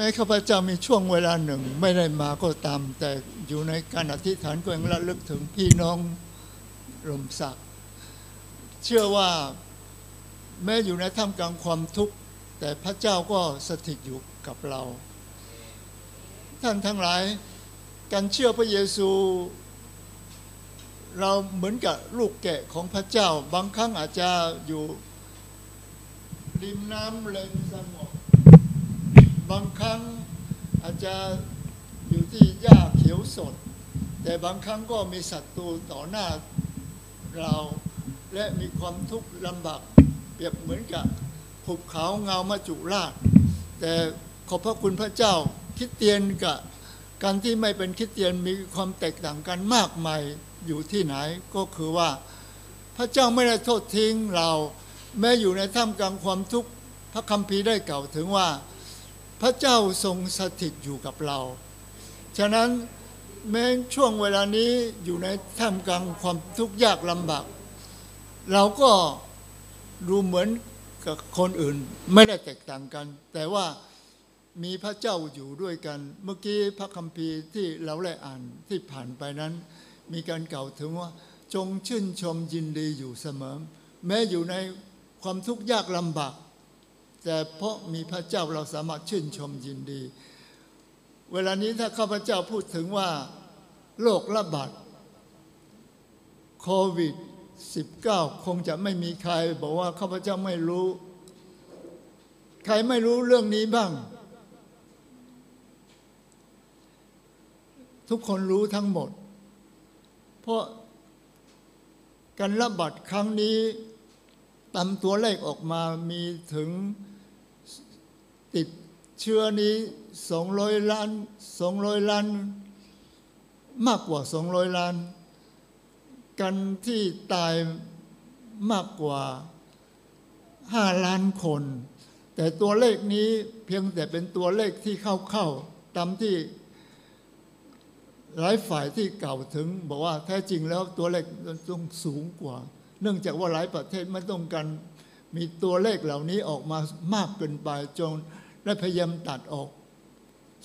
แม้ข้าพเจ้ามีช่วงเวลาหนึ่ง ไม่ได้มาก็ตาม แต่อยู่ในการอธิษฐานก็ยังระลึกถึงพี่น้องลมศักดิ์เชื่อว่าแม้อยู่ในท่ามกลางความทุกข์ แต่พระเจ้าก็สถิตอยู่กับเรา ท่านทั้งหลาย การเชื่อพระเยซู เราเหมือนกับลูกแกะของพระเจ้า บางครั้งอาจจะอยู่ริมน้ำเลนสง บางครั้งอาจจะอยู่ที่หญ้าเขียวสด แต่บางครั้งก็มีศัตรูต่อหน้าเราและมีความทุกข์ลำบากเปรียบเหมือนกับหุบเขาเงามาจุราช แต่ขอบพระคุณพระเจ้าคิดเตียนกับการที่ไม่เป็นคิดเตียนมีความแตกต่างกันมากมายอยู่ที่ไหนก็คือว่า พระเจ้าไม่ได้โทษทิ้งเรา แม้อยู่ในท่ามกลางความทุกข์พระคัมภีร์ได้กล่าวถึงว่า พระเจ้าทรงสถิตอยู่กับเรา ฉะนั้นแม้ช่วงเวลานี้อยู่ในท่ามกลางความทุกข์ยากลำบาก เราก็ดูเหมือนกับคนอื่นไม่ได้แตกต่างกัน แต่ว่ามีพระเจ้าอยู่ด้วยกัน เมื่อกี้พระคัมภีร์ที่เราได้อ่านที่ผ่านไปนั้น มีการกล่าวถึงว่าจงชื่นชมยินดีอยู่เสมอ แม้อยู่ในความทุกข์ยากลำบาก แต่เพราะมีพระเจ้าเราสามารถชื่นชมยินดี เวลานี้ถ้าข้าพเจ้าพูดถึงว่าโรคระบาดโควิด 19 คงจะไม่มีใครบอกว่าข้าพเจ้าไม่รู้ ใครไม่รู้เรื่องนี้บ้าง ทุกคนรู้ทั้งหมด เพราะการระบาดครั้งนี้ตามตัวเลขออกมามีถึง ติดเชื้อนี้สองร้อยล้านสองร้อยล้าน มากกว่าสองร้อยล้าน กันที่ตายมากกว่าห้าล้านคน แต่ตัวเลขนี้เพียงแต่เป็นตัวเลขที่เข้าๆตามที่หลายฝ่ายที่เก่าถึง บอกว่าแท้จริงแล้วตัวเลขต้องสูงกว่า เนื่องจากว่าหลายประเทศไม่ต้องการมีตัวเลขเหล่านี้ออกมามากเกินไปจน และพยายามตัดออก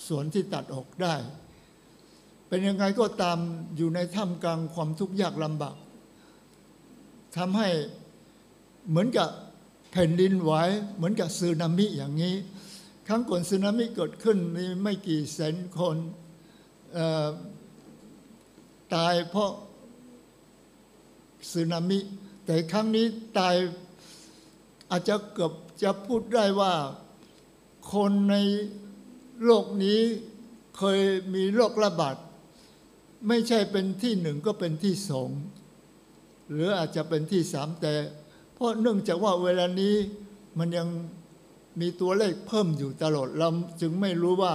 ส่วนที่ตัดออกได้ เป็นยังไงก็ตามอยู่ในท่ามกลางความทุกข์ยากลำบากทำให้เหมือนกับแผ่นดินไหวเหมือนกับสึนามิอย่างนี้ ครั้งก่อนสึนามิเกิดขึ้นมีไม่กี่แสนคนตายเพราะสึนามิ แต่ครั้งนี้ตายอาจจะเกือบจะพูดได้ว่า คนในโลกนี้เคยมีโรคระบาดไม่ใช่เป็นที่หนึ่งก็เป็นที่สองหรืออาจจะเป็นที่สามแต่ เพราะเนื่องจากว่าเวลานี้มันยังมีตัวเลขเพิ่มอยู่ตลอดเราจึงไม่รู้ว่า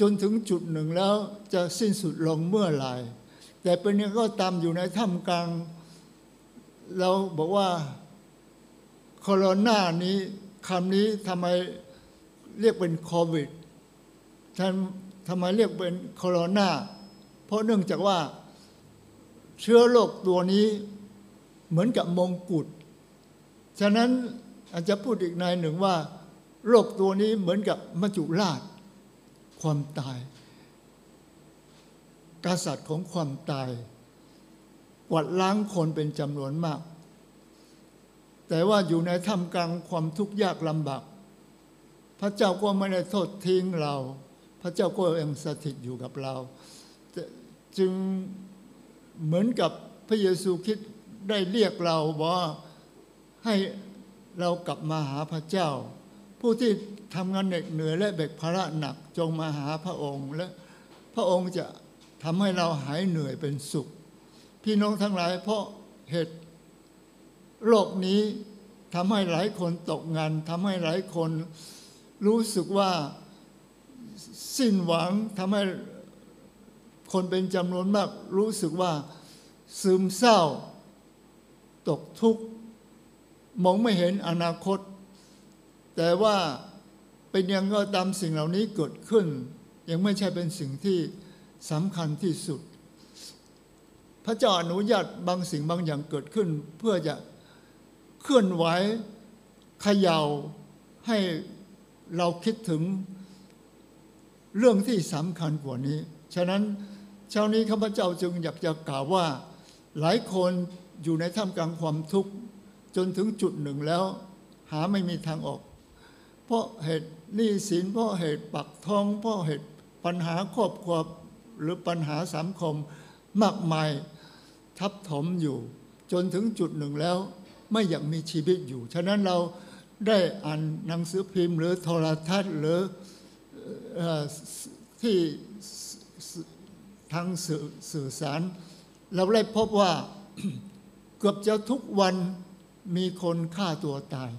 จนถึงจุดหนึ่งแล้วจะสิ้นสุดลงเมื่อไหร่ แต่เป็นยังก็ตามอยู่ในถ้ำกลาง เราบอกว่าโคโรนานี้คำนี้ทำไม เรียกเป็นโควิดท่านทำไมเรียกเป็นโคโรนาเพราะเนื่องจากว่าเชื้อโรคตัวนี้เหมือนกับมงกุฎ ฉะนั้นอาจจะพูดอีกนายหนึ่งว่า โรคตัวนี้เหมือนกับมัจจุราช ความตาย กษัตริย์ของความตาย กวาดล้างคนเป็นจำนวนมาก แต่ว่าอยู่ในท่ามกลางความทุกข์ยากลำบาก พระเจ้าก็ไม่ได้โทษทิ้งเรา พระเจ้าก็ยังสถิตอยู่กับเรา จึงเหมือนกับพระเยซูคิดได้เรียกเราว่าให้เรากลับมาหาพระเจ้า ผู้ที่ทำงานเหน็ดเหนื่อยและแบกภาระหนักจงมาหาพระองค์และพระองค์จะทำให้เราหายเหนื่อยเป็นสุข พี่น้องทั้งหลายเพราะเหตุโลกนี้ทำให้หลายคนตกงานทำให้หลายคน รู้สึกว่าสิ้นหวังทำให้คนเป็นจำนวนมาก รู้สึกว่าซึมเศร้า ตกทุกข์มองไม่เห็นอนาคต แต่ว่าเป็นยังก็ตามสิ่งเหล่านี้เกิดขึ้น ยังไม่ใช่เป็นสิ่งที่สำคัญที่สุด พระเจ้าอนุญาตบางสิ่งบางอย่างเกิดขึ้น เพื่อจะเคลื่อนไหวเขย่าให้ เราคิดถึงเรื่องที่สำคัญกว่านี้ ฉะนั้นเช้านี้ข้าพเจ้าจึงอยากจะกล่าวว่า หลายคนอยู่ในท่ามกลางความทุกข์จนถึงจุดหนึ่งแล้ว หาไม่มีทางออก เพราะเหตุหนี้สินเพราะเหตุปักท้อง เพราะเหตุปัญหาครอบครัวหรือปัญหาสังคมมากมายทับถมอยู่ จนถึงจุดหนึ่งแล้ว ไม่อยากมีชีวิตอยู่ ฉะนั้นเรา ได้อ่านหนังสือพิมพ์ หรือโทรทัศน์หรือที่ทางสื่อสื่อสาร เราได้พบว่าเกือบจะทุกวันมีคนฆ่าตัวตาย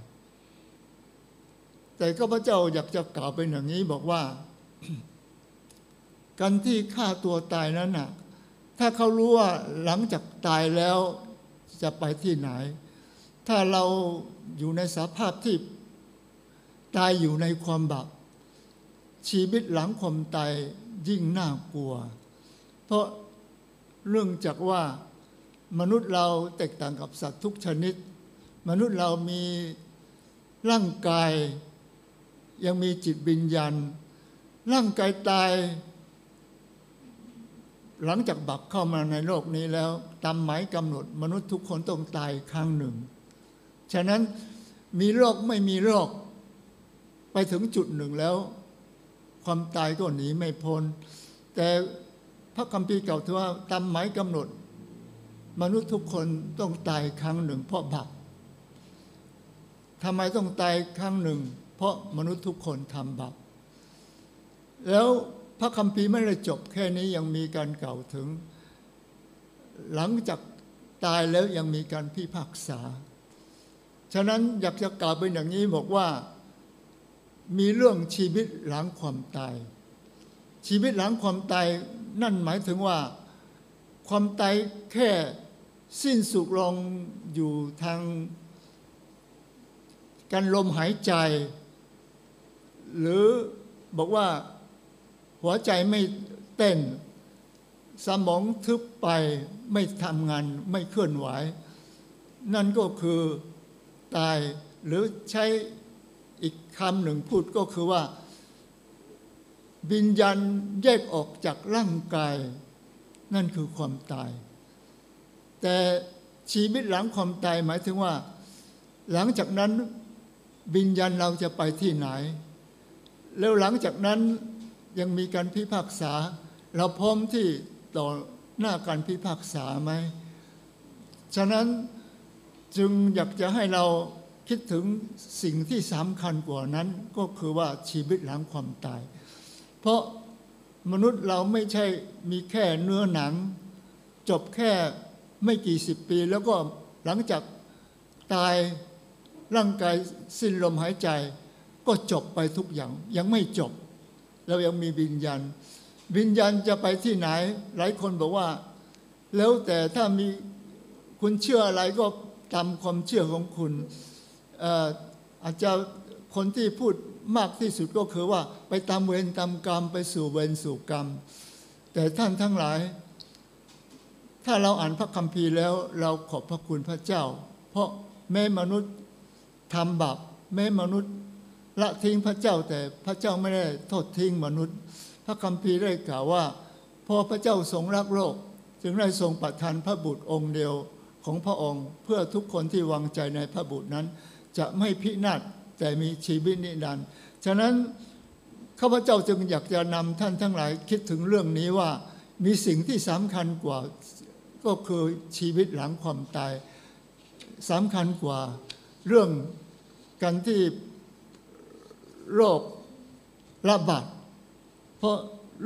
แต่ก็พระเจ้าอยากจะกล่าวเป็นอย่างนี้บอกว่า การที่ฆ่าตัวตายนั้นน่ะ ถ้าเขารู้ว่าหลังจากตายแล้วจะไปที่ไหน ถ้าเรา อยู่ในสภาพที่ตายอยู่ในความบาปชีวิตหลังความตายยิ่งน่ากลัว เพราะเรื่องจากว่ามนุษย์เราแตกต่างกับสัตว์ทุกชนิด มนุษย์เรามีร่างกาย ยังมีจิตวิญญาณร่างกายตาย หลังจากบับเข้ามาในโลกนี้แล้ว ตามหมายกำหนดมนุษย์ทุกคนต้องตายครั้งหนึ่ง ฉะนั้นมีโรคไม่มีโรค ไปถึงจุดหนึ่งแล้ว ความตายก็หนีไม่พ้น แต่พระคัมภีร์เก่าถือว่าตามหมายกำหนด มนุษย์ทุกคนต้องตายครั้งหนึ่ง เพราะบาปทำไมต้องตายครั้งหนึ่ง เพราะมนุษย์ทุกคนทำบาปแล้วพระคัมภีร์ไม่ได้จบแค่นี้ยังมีการกล่าวถึง หลังจากตายแล้วยังมีการพิพากษา ฉะนั้นอยากจะกล่าวเป็นอย่างนี้บอกว่า มีเรื่องชีวิตหลังความตาย ชีวิตหลังความตายนั่นหมายถึงว่า ความตายแค่สิ้นสุดลงอยู่ทางการลมหายใจ หรือบอกว่าหัวใจไม่เต้น สมองทึบไปไม่ทำงานไม่เคลื่อนไหว นั่นก็คือ ตาย หรือใช้อีกคำหนึ่งพูดก็คือว่าวิญญาณแยกออกจากร่างกาย นั่นคือความตาย แต่ชีวิตหลังความตายหมายถึงว่า หลังจากนั้นวิญญาณเราจะไปที่ไหน แล้วหลังจากนั้นยังมีการพิพากษา เราพร้อมที่ต่อหน้าการพิพากษาไหม ฉะนั้น จึงอยากจะให้เราคิดถึงสิ่งที่สำคัญกว่านั้นก็คือว่าชีวิตหลังความตาย เพราะมนุษย์เราไม่ใช่มีแค่เนื้อหนัง จบแค่ไม่กี่สิบปี แล้วก็หลังจากตายร่างกายสิ้นลมหายใจ ก็จบไปทุกอย่างยังไม่จบ เรายังมีวิญญาณวิญญาณจะไปที่ไหน หลายคนบอกว่า แล้วแต่ถ้ามีคุณเชื่ออะไรก็ ตามความเชื่อของคุณอาจจะคนที่พูดมากที่สุดก็คือว่าไปตามเวรตามกรรม ไปสู่เวรสู่กรรม แต่ท่านทั้งหลาย ถ้าเราอ่านพระคัมภีร์แล้วเราขอบพระคุณพระเจ้า เพราะแม้มนุษย์ทำบาปแม้มนุษย์ละทิ้งพระเจ้าแต่พระเจ้าไม่ได้โทษทิ้งมนุษย์ พระคัมภีร์ได้กล่าวว่าพอพระเจ้าทรงรักโลกจึงได้ทรงประทานพระบุตรองค์เดียว ของพระองค์เพื่อทุกคนที่วางใจในพระบุตรนั้น จะไม่พินาศแต่มีชีวิตนิรันดร์ฉะนั้นข้าพเจ้าจึงอยากจะนำท่านทั้งหลายคิดถึงเรื่องนี้ว่ามีสิ่งที่สำคัญกว่าก็คือชีวิตหลังความตายสำคัญกว่าเรื่องการที่โรคระบาดเพราะ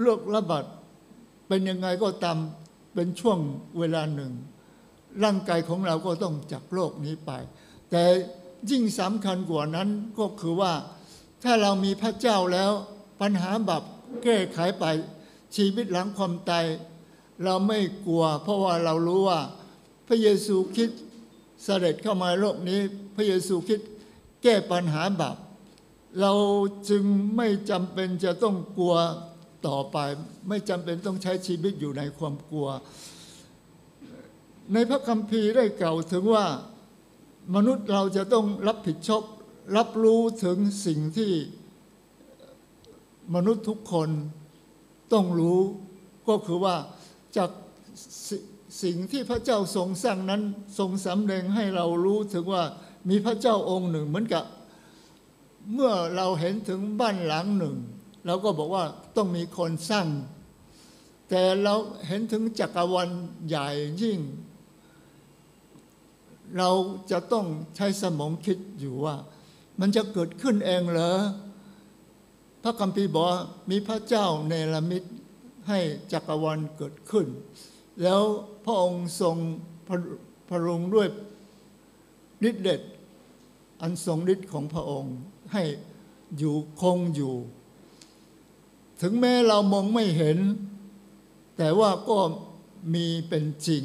โรคระบาดเป็นยังไงก็ตามเป็นช่วงเวลาหนึ่ง ร่างกายของเราก็ต้องจากโรคนี้ไป แต่ยิ่งสำคัญกว่านั้นก็คือว่า ถ้าเรามีพระเจ้าแล้วปัญหาแบบแก้ไขไป ชีวิตหลังความตายเราไม่กลัว เพราะว่าเรารู้ว่า พระเยซูคิดเสด็จเข้ามาโลกนี้ พระเยซูคิดแก้ปัญหาบาปเราจึงไม่จำเป็นจะต้องกลัวต่อไป ไม่จำเป็นต้องใช้ชีวิตอยู่ในความกลัว ในพระคัมภีร์ได้กล่าวถึงว่า มนุษย์เราจะต้องรับผิดชอบรับรู้ถึงสิ่งที่มนุษย์ทุกคนต้องรู้ ก็คือว่าจากสสิ่งที่พระเจ้าทรงสร้างนั้นทรงสำแดงให้เรารู้ถึงว่ามีพระเจ้าองค์หนึ่งเหมือนกับเมื่อเราเห็นถึงบ้านหลังหนึ่งเราก็บอกว่าต้องมีคนสร้าง แต่เราเห็นถึงจักรวาลใหญ่ยิ่ง เราจะต้องใช้สมองคิดอยู่ว่า มันจะเกิดขึ้นเองเหรอพระคัมภีร์บอกมีพระเจ้าเนรมิตให้จักรวาลเกิดขึ้น แล้วพระองค์ทรงพระพระรุงด้วยฤทธิเดชอันทรงฤทธิ์ของพระองค์ให้อยู่คงอยู่ ถึงแม้เรามองไม่เห็น แต่ว่าก็มีเป็นจริง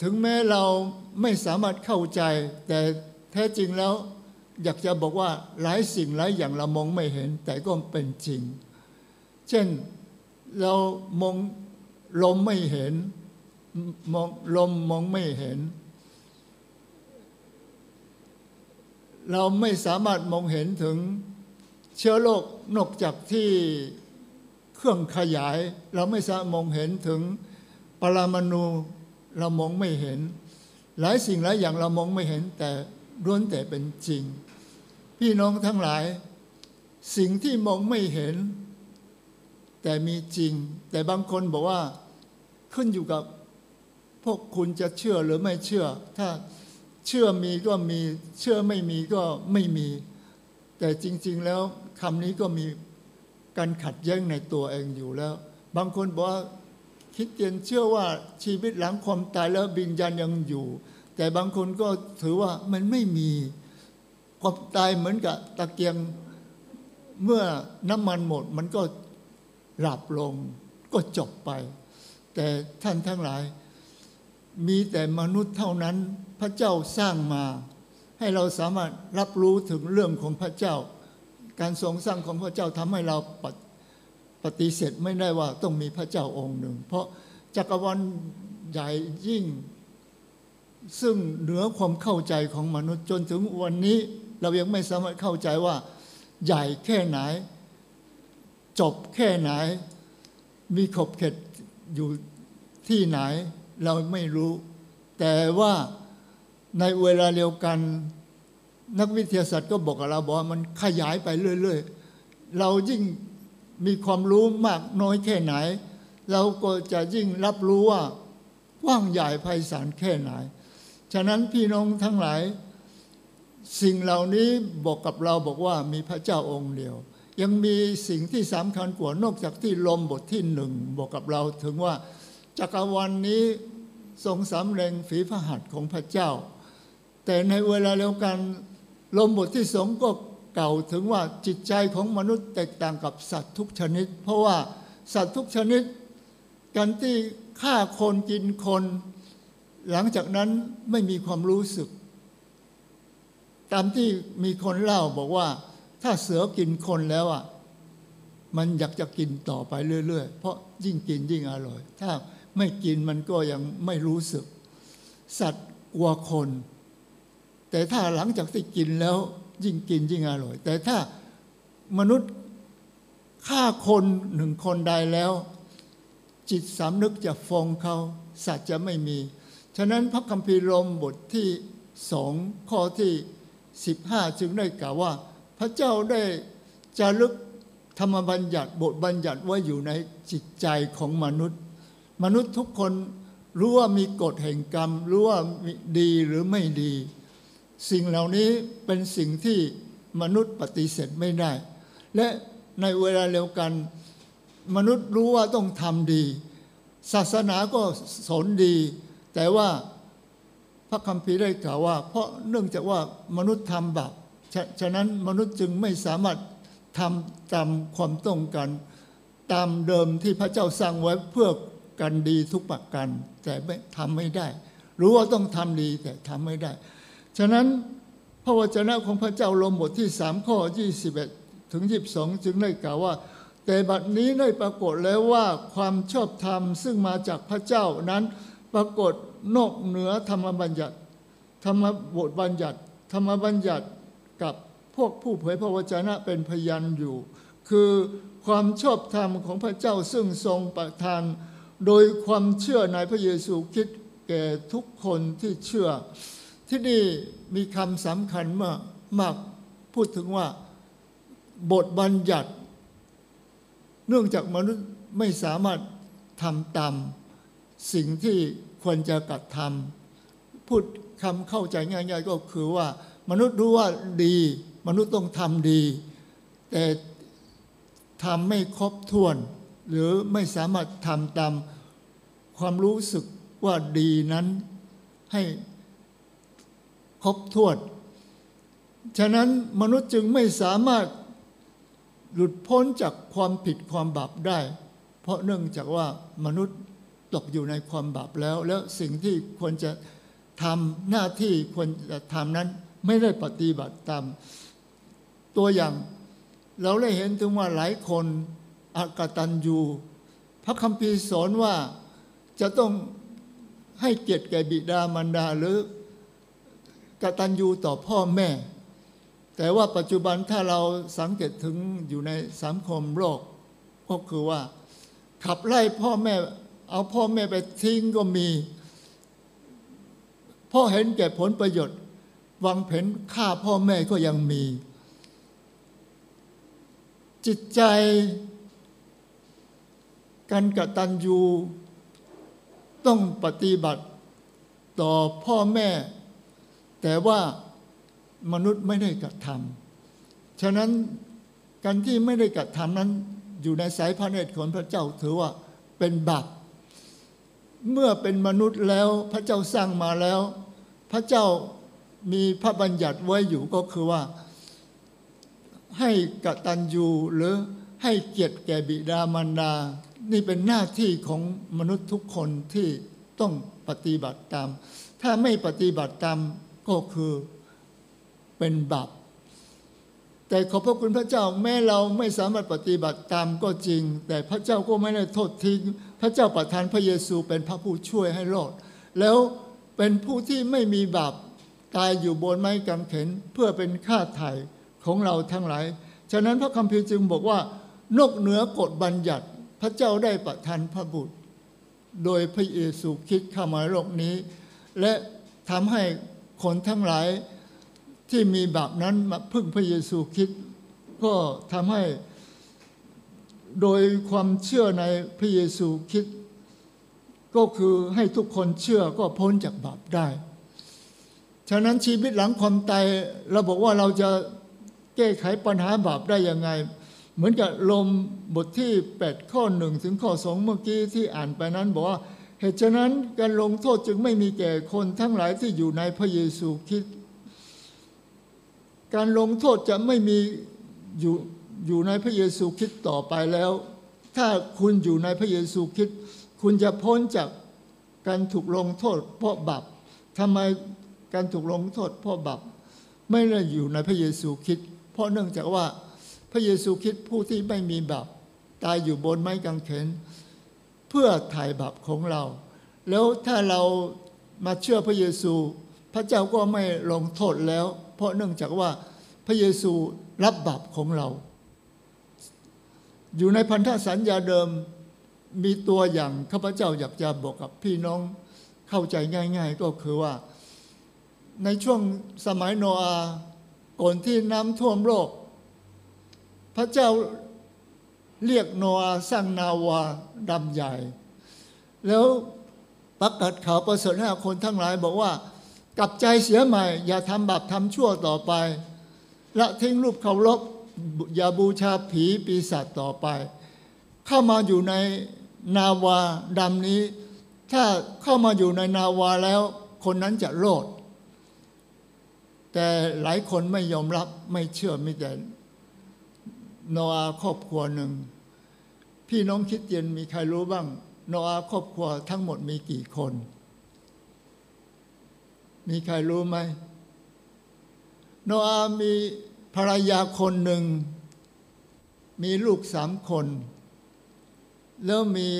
ถึงแม้เรา ไม่สามารถเข้าใจ แต่แท้จริงแล้ว อยากจะบอกว่าหลายสิ่งหลายอย่างเรามองไม่เห็น แต่ก็เป็นจริง เช่นเรามองลมไม่เห็นมองลมมองไม่เห็น เราไม่สามารถมองเห็นถึงเชื้อโรคนอกจากที่เครื่องขยาย เราไม่สามารถมองเห็นถึงปรมาณูเรามองไม่เห็น หลายสิ่งหลายอย่างเรามองไม่เห็นแต่ล้วนแต่เป็นจริง พี่น้องทั้งหลาย สิ่งที่มองไม่เห็น แต่มีจริง แต่บางคนบอกว่าขึ้นอยู่กับพวกคุณจะเชื่อหรือไม่เชื่อ ถ้าเชื่อมีก็มีเชื่อไม่มีก็ไม่มี แต่จริง ๆ แล้วคำนี้ก็มีการขัดแย้งในตัวเองอยู่แล้ว บางคนบอกว่าคิดเตียนเชื่อว่าชีวิตหลังความตายแล้วบิญญาณยังอยู่ แต่บางคนก็ถือว่ามันไม่มีความตายเหมือนกับตะเกียงเมื่อน้ำมันหมด มันก็หลับลงก็จบไป แต่ท่านทั้งหลาย มีแต่มนุษย์เท่านั้นพระเจ้าสร้างมา ให้เราสามารถรับรู้ถึงเรื่องของพระเจ้า การทรงสร้างของพระเจ้าทำให้เราปปฏิเสธไม่ได้ว่าต้องมีพระเจ้าองค์หนึ่ง เพราะจักรวาลใหญ่ยิ่ง ซึ่งเหนือความเข้าใจของมนุษย์จนถึงวันนี้ เรายังไม่สามารถเข้าใจว่า ใหญ่แค่ไหน จบแค่ไหน มีขอบเขตอยู่ที่ไหน เราไม่รู้ แต่ว่าในเวลาเดียวกัน นักวิทยาศาสตร์ก็บอกกับเราบอกว่ามันขยายไปเรื่อย ๆ เรายิ่งมีความรู้มากน้อยแค่ไหน เราก็จะยิ่งรับรู้ว่ากว้างใหญ่ไพศาลแค่ไหน ฉะนั้นพี่น้องทั้งหลาย สิ่งเหล่านี้บอกกับเราบอกว่ามีพระเจ้าองค์เดียว ยังมีสิ่งที่สำคัญกว่านอกจากที่ลมบทที่หนึ่งบอกกับเราถึงว่าจักรวาลนนี้ทรงสำแดงฝีพระหัตถ์ของพระเจ้า แต่ในเวลาเดียวกันลมบทที่สองก็เก่าถึงว่าจิตใจของมนุษย์แตกต่างกับสัตว์ทุกชนิด เพราะว่าสัตว์ทุกชนิดการที่ฆ่าคนกินคน หลังจากนั้นไม่มีความรู้สึก ตามที่มีคนเล่าบอกว่า ถ้าเสือกินคนแล้วอะมันอยากจะกินต่อไปเรื่อย ๆ เพราะยิ่งกินยิ่งอร่อย ถ้าไม่กินมันก็ยังไม่รู้สึก สัตว์กลัวคน แต่ถ้าหลังจากที่กินแล้ว ยิ่งกินยิ่งอร่อย แต่ถ้ามนุษย์ฆ่าคนหนึ่งคนใดแล้ว จิตสำนึกจะฟองเขาสัตว์จะไม่มี ฉะนั้นพระคัมภีร์ลมบทที่สองข้อที่สิบห้าจึงได้กล่าวว่า พระเจ้าได้จารึกธรรมบัญญัติบทบัญญัติไว้อยู่ในจิตใจของมนุษย์ มนุษย์ทุกคนรู้ว่ามีกฎแห่งกรรม รู้ว่าดีหรือไม่ดี สิ่งเหล่านี้เป็นสิ่งที่มนุษย์ปฏิเสธไม่ได้ และในเวลาเดียวกัน มนุษย์รู้ว่าต้องทำดี ศาสนาก็สอนดี แต่ว่าพระคัมภีร์ได้กล่าวว่า เพราะเนื่องจากว่ามนุษย์ทำบาปฉะฉะนั้นมนุษย์จึงไม่สามารถทำตามความต้องการตามเดิมที่พระเจ้าสร้างไว้เพื่อกันดีทุกประการแต่ไม่ทำไม่ได้ รู้ว่าต้องทำดีแต่ทำไม่ได้ ฉะนั้นพระวจนะของพระเจ้าลมบทที่สามข้อ 21 ถึง 22 จึงได้กล่าวว่า แต่บัดนี้ได้ปรากฏแล้วว่าความชอบธรรมซึ่งมาจากพระเจ้านั้น ปรากฏนอกเหนือธรรมบัญญัติ ธรรมบทบัญญัติ ธรรมบัญญัติกับพวกผู้เผยพระวจนะเป็นพยานอยู่ คือความชอบธรรมของพระเจ้าซึ่งทรงประทาน โดยความเชื่อในพระเยซูคริดแก่ทุกคนที่เชื่อ ที่นี่มีคำสำคัญมากมากพูดถึงว่าบทบัญญัติ เนื่องจากมนุษย์ไม่สามารถทำตาม สิ่งที่ควรจะกระทำพูดคำเข้าใจง่าย ๆ ก็คือว่า มนุษย์รู้ว่าดี มนุษย์ต้องทำดี แต่ทำไม่ครบถ้วน หรือไม่สามารถทำตามความรู้สึกว่าดีนั้นให้ครบถ้วน ฉะนั้นมนุษย์จึงไม่สามารถหลุดพ้นจากความผิดความบาปได้ เพราะเนื่องจากว่ามนุษย์ ตกอยู่ในความบาปแล้ว แล้วสิ่งที่ควรจะทำหน้าที่ควรจะทำนั้นไม่ได้ปฏิบัติตามตัวอย่าง เราได้เห็นถึงว่าหลายคนอากตันยูพระคัมภีร์สอนว่าจะต้องให้เกียรติแก่บิดามารดาหรือกตัญญูต่อพ่อแม่ แต่ว่าปัจจุบันถ้าเราสังเกตถึงอยู่ในสังคมโลก ก็คือว่า ขับไล่พ่อแม่ เอาพ่อแม่ไปทิ้งก็มีพ่อเห็นแก่ผลประโยชน์วางแผนฆ่าพ่อแม่ก็ยังมี จิตใจการกตัญญูต้องปฏิบัติต่อพ่อแม่ แต่ว่ามนุษย์ไม่ได้กระทำฉะนั้นการที่ไม่ได้กระทำนั้นอยู่ในสายพระเนตรของพระเจ้าถือว่าเป็นบาป เมื่อเป็นมนุษย์แล้วพระเจ้าสร้างมาแล้ว พระเจ้ามีพระบัญญัติไว้อยู่ก็คือว่า ให้กตัญญูหรือให้เกียรติแก่บิดามารดา นี่เป็นหน้าที่ของมนุษย์ทุกคนที่ต้องปฏิบัติตาม ถ้าไม่ปฏิบัติตามก็คือเป็นบาปแต่ขอพระคุณพระเจ้าแม้เราไม่สามารถปฏิบัติตามก็จริง แต่พระเจ้าก็ไม่ได้โทษทิ้ง พระเจ้าประทานพระเยซูเป็นพระผู้ช่วยให้รอด แล้วเป็นผู้ที่ไม่มีบาปตายอยู่บนไม้กางเขนเพื่อเป็นค่าไถ่ของเราทั้งหลาย ฉะนั้นพระคัมภีร์จึงบอกว่านกเหนือกฎบัญญัติ พระเจ้าได้ประทานพระบุตร โดยพระเยซูคริสต์เข้ามาโลกนี้ และทำให้คนทั้งหลายที่มีบาปนั้นมาพึ่งพระเยซูคริสต์ก็ทำให้ โดยความเชื่อในพระเยซูคริสต์ก็คือให้ทุกคนเชื่อก็พ้นจากบาปได้ ฉะนั้นชีวิตหลังความตายเราบอกว่าเราจะแก้ไขปัญหาบาปได้ยังไง เหมือนกับลมบทที่ 8 ข้อหนึ่งถึงข้อสองเมื่อกี้ที่อ่านไปนั้นบอกว่าเหตุฉะนั้นการลงโทษจึงไม่มีแก่คนทั้งหลายที่อยู่ในพระเยซูคริสต์การลงโทษจะไม่มีอยู่ อยู่ในพระเยซูคริสต์ต่อไปแล้ว ถ้าคุณอยู่ในพระเยซูคริสต์คุณจะพ้นจากการถูกลงโทษเพราะบาปทำไมการถูกลงโทษเพราะบาปไม่ได้อยู่ในพระเยซูคริสต์เพราะเนื่องจากว่าพระเยซูคริสต์ผู้ที่ไม่มีบาปตายอยู่บนไม้กางเขนเพื่อถ่ายบาปของเรา แล้วถ้าเรามาเชื่อพระเยซู พระเจ้าก็ไม่ลงโทษแล้ว เพราะเนื่องจากว่าพระเยซูรับบาปของเรา อยู่ในพันธสัญญาเดิมมีตัวอย่างข้าพเจ้าอยากจะบอกกับพี่น้องเข้าใจง่าย ๆ ก็คือว่า ในช่วงสมัยโนอาก่อนที่น้ำท่วมโลก พระเจ้าเรียกโนอาสร้างนาวาดำใหญ่ แล้วประกาศข่าวประเสริฐให้คนทั้งหลายบอกว่ากลับใจเสียใหม่ อย่าทำบาปทำชั่วต่อไป ละทิ้งรูปเคารพ อย่าบูชาผีปีศาจต่อไป เข้ามาอยู่ในนาวาดำนี้ ถ้าเข้ามาอยู่ในนาวาแล้ว คนนั้นจะโลด แต่หลายคนไม่ยอมรับไม่เชื่อไม่แต่โนอาครอบครัวหนึ่ง พี่น้องคิดเย็นมีใครรู้บ้าง โนอาครอบครัวทั้งหมดมีกี่คน มีใครรู้ไหมโนอามี รรยาคนหนึ่ง มีลูกสามคน แล้วมี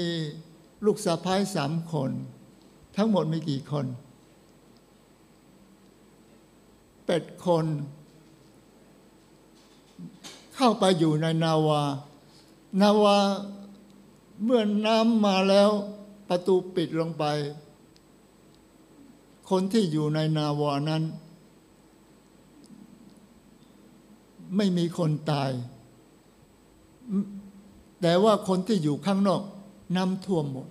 ลูกสะพ้ายสามคน ทั้งหมดมีกี่คนเป็ดคน เข้าไปอยู่ในนาวา นาวาเมื่อน้ำมาแล้วประตูปิดลงไป คนที่อยู่ในนาวานั้น ไม่มีคนตาย แต่ว่าคนที่อยู่ข้างนอกน้ำท่วมหมด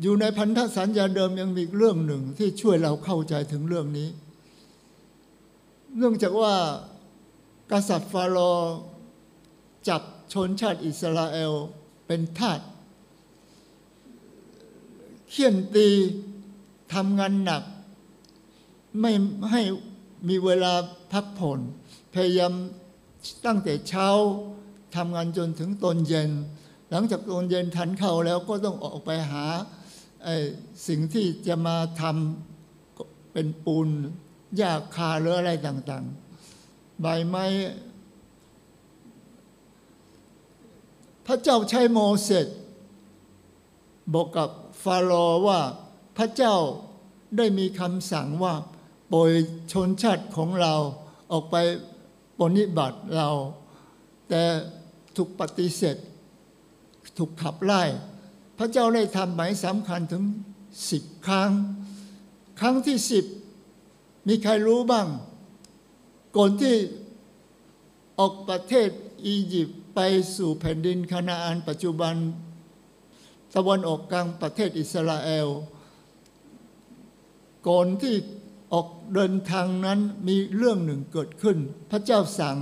อยู่ในพันธสัญญาเดิมยังมีเรื่องหนึ่งที่ช่วยเราเข้าใจถึงเรื่องนี้ เนื่องจากว่ากษัตริย์ฟาโรห์จับชนชาติอิสราเอลเป็นทาสเขี่ยนตีทำงานหนัก ไม่ให้ มีเวลาพักผ่อนพยายามตั้งแต่เช้าทำงานจนถึงตอนเย็น หลังจากตอนเย็นทันเข้าแล้วก็ต้องออกไปหาสิ่งที่จะมาทำเป็นปูนหญ้าคาหรืออะไรต่างๆ ใบไม้พระเจ้าใช้โมเสสบอกกับฟาโรห์ว่าพระเจ้าได้มีคำสั่งว่า ปล่อยชนชาติของเราออกไปปนิบัติเรา แต่ถูกปฏิเสธ ถูกขับไล่ พระเจ้าได้ทำหมายสำคัญถึงสิบครั้ง ครั้งที่สิบมีใครรู้บ้างก่อนที่ออกประเทศอียิปต์ไปสู่แผ่นดินคานาอันปัจจุบัน ตะวันออกกลางประเทศอิสราเอล ก่อนที่ ออกเดินทางนั้นมีเรื่องหนึ่งเกิดขึ้น พระเจ้าสั่ง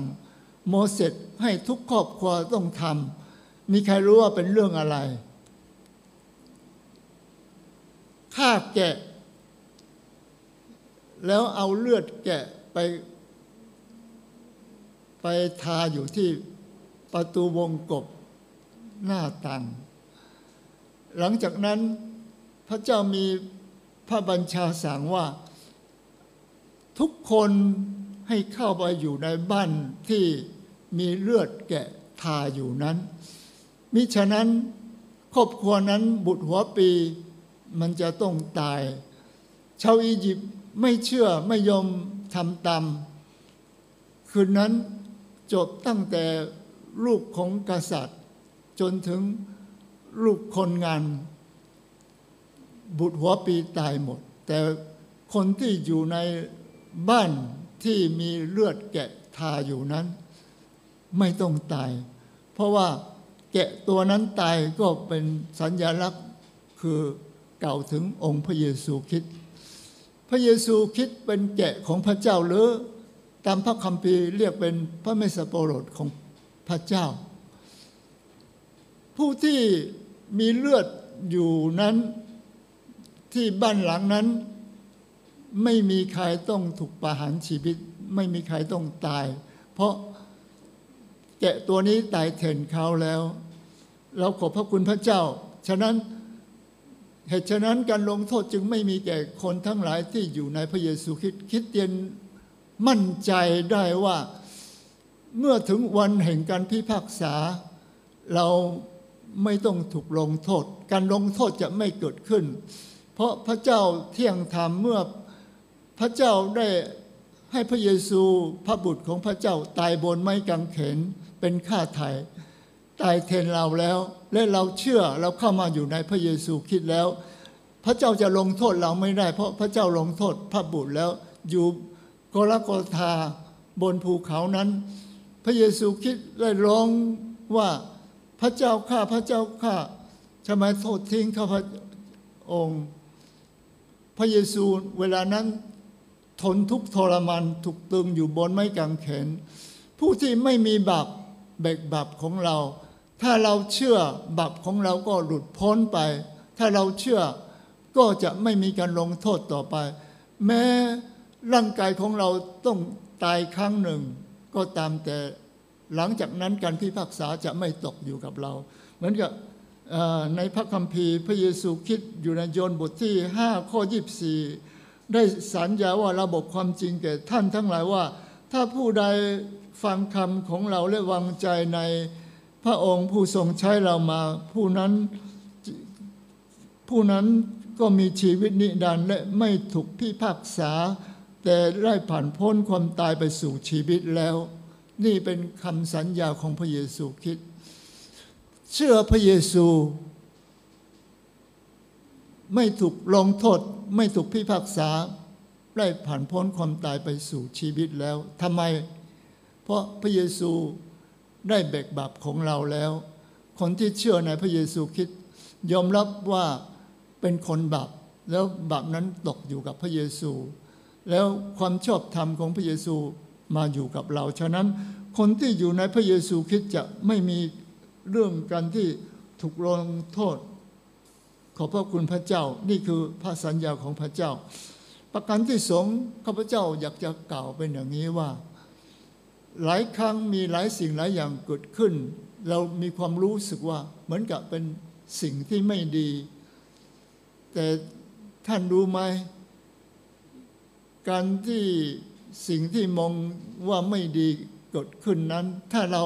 โมเสสให้ทุกครอบครัวต้องทำมีใครรู้ว่าเป็นเรื่องอะไรฆ่าแกะ แล้วเอาเลือดแกะไป ไปทาอยู่ที่ประตูวงกบหน้าต่าง หลังจากนั้นพระเจ้ามีพระบัญชาสั่งว่า ทุกคนให้เข้าไปอยู่ในบ้านที่มีเลือดแกะทาอยู่นั้น มิฉะนั้นครอบครัวนั้นบุตรหัวปีมันจะต้องตาย ชาวอียิปต์ไม่เชื่อไม่ยอมทำตามคืนนั้นจบตั้งแต่ลูกของกษัตริย์ จนถึงลูกคนงาน บุตรหัวปีตายหมด แต่คนที่อยู่ใน บ้านที่มีเลือดแกะทาอยู่นั้น ไม่ต้องตาย เพราะว่าแกะตัวนั้นตายก็เป็นสัญญลักษณ์คือเก่าถึงองค์พระเยซูคริสต์พระเยซูคริสต์เป็นแกะของพระเจ้าหรือ ตามพระคัมภีร์เรียกเป็นพระเมสสโปรดของพระเจ้า ผู้ที่มีเลือดอยู่นั้นที่บ้านหลังนั้น ไม่มีใครต้องถูกประหารชีวิต ไม่มีใครต้องตาย เพราะแกะตัวนี้ตายเถินเขาแล้ว เราขอบพระคุณพระเจ้า ฉะนั้นเหตุฉะนั้นการลงโทษจึงไม่มีแก่คนทั้งหลายที่อยู่ในพระเยซูคริสต์คิดเตียนมั่นใจได้ว่าเมื่อถึงวันแห่งการพิพากษา เราไม่ต้องถูกลงโทษ การลงโทษจะไม่เกิดขึ้น เพราะพระเจ้าเที่ยงธรรมเมื่อ พระเจ้าได้ให้พระเยซูพระบุตรของพระเจ้าตายบนไม้กางเขนเป็นค่าไถ่ตายแทนเราแล้ว และเราเชื่อเราเข้ามาอยู่ในพระเยซูคิดแล้ว พระเจ้าจะลงโทษเราไม่ได้ เพราะพระเจ้าลงโทษพระบุตรแล้วอยู่กรกธาบนภูเขานั้น พระเยซูคิดได้ร้องว่าพระเจ้าข้าพระเจ้าข้าทำไมโทษทิ้งข้าพระองค์ พระเยซูเวลานั้น ทนทุกทรมานถูกตึงอยู่บนไม้กางเขน ผู้ที่ไม่มีบาปแบกบาปของเรา ถ้าเราเชื่อบาปของเราก็หลุดพ้นไป ถ้าเราเชื่อก็จะไม่มีการลงโทษต่อไป แม้ร่างกายของเราต้องตายครั้งหนึ่ง ก็ตามแต่หลังจากนั้นการพิพากษาจะไม่ตกอยู่กับเรา เหมือนกับในพระคัมภีร์พระเยซูคิดอยู่ในโยนบทที่ 5 ข้อ 24 ได้สัญญาว่าระบบความจริงแก่ท่านทั้งหลายว่า ถ้าผู้ใดฟังคำของเราและวางใจในพระองค์ผู้ทรงใช้เรามา ผู้นั้นผู้นั้นก็มีชีวิตนิรันดร์และไม่ถูกพิพากษาแต่แต่ได้ผ่านพ้นความตายไปสู่ชีวิตแล้ว นี่เป็นคำสัญญาของพระเยซูคริสต์เชื่อพระเยซู ไม่ถูกลงโทษ ไม่ถูกพิพากษาได้ผ่านพ้นความตายไปสู่ชีวิตแล้วทำไม เพราะพระเยซูได้แบกบาปของเราแล้ว คนที่เชื่อในพระเยซูคริสต์ยอมรับว่าเป็นคนบาปแล้วบาปนั้นตกอยู่กับพระเยซู แล้วความชอบธรรมของพระเยซูมาอยู่กับเรา ฉะนั้นคนที่อยู่ในพระเยซูคริสต์จะไม่มีเรื่องการที่ถูกลงโทษ ขอบพระคุณพระเจ้า นี่คือพระสัญญาของพระเจ้า ประการที่สองข้าพเจ้าอยากจะกล่าวเป็นอย่างนี้ว่า หลายครั้งมีหลายสิ่งหลายอย่างเกิดขึ้น เรามีความรู้สึกว่าเหมือนกับเป็นสิ่งที่ไม่ดี แต่ท่านรู้ไหมการที่สิ่งที่มองว่าไม่ดีเกิดขึ้นนั้น ถ้าเรา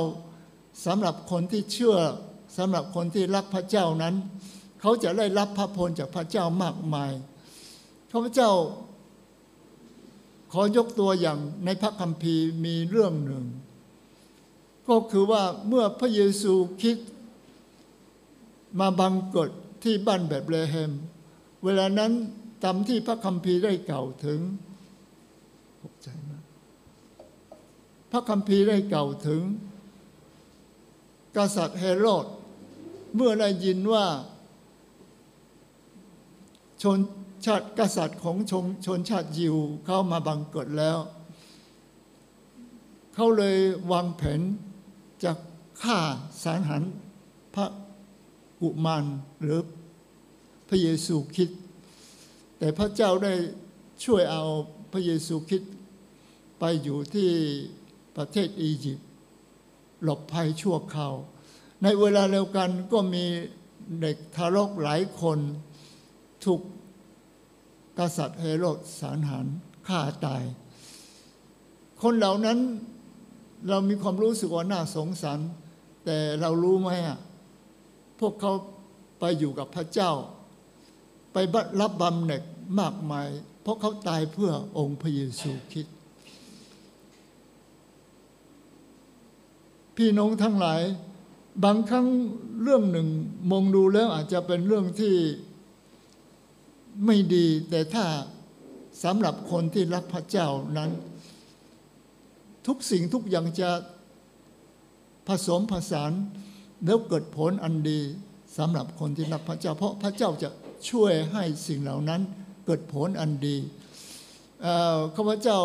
สำหรับคนที่เชื่อสำหรับคนที่รักพระเจ้านั้น เขาจะได้รับพระพรจากพระเจ้ามากมายข้าพเจ้า ขอยกตัวอย่างในพระคัมภีร์มีเรื่องหนึ่ง ก็คือว่าเมื่อพระเยซูคิดมาบังเกิดที่บ้านแบบเลเฮม เวลานั้นตามที่พระคัมภีร์ได้กล่าวถึงตกใจมากพระคัมภีร์ได้กล่าวถึง กษัตริย์เฮโรดเมื่อได้ยินว่า ชนชาติกษัตริย์ของชนชนชาติยิวเข้ามาบังเกิดแล้ว เขาเลยวางแผนจะฆ่าสารหันพระกุมารหรือพระเยซูคริด แต่พระเจ้าได้ช่วยเอาพระเยซูคริดไปอยู่ที่ประเทศอียิปต์หลบภัยชั่วคราว ในเวลาเดียวกันก็มีเด็กทารกหลายคน ถูกกษัตริย์เฮโรดสารหันฆ่าตาย คนเหล่านั้นเรามีความรู้สึกว่าน่าสงสาร แต่เรารู้ไหมอะพวกเขาไปอยู่กับพระเจ้า ไปรับบำเหน็จมากมาย เพราะเขาตายเพื่อองค์พระเยซูคริสต์พี่น้องทั้งหลาย บางครั้งเรื่องหนึ่งมองดูแล้วอาจจะเป็นเรื่องที่ ไม่ดี แต่ถ้าสำหรับคนที่รักพระเจ้านั้น ทุกสิ่งทุกอย่างจะผสมผสานแล้วเกิดผลอันดีสำหรับคนที่รักพระเจ้า เพราะพระเจ้าจะช่วยให้สิ่งเหล่านั้นเกิดผลอันดีข้าพเจ้า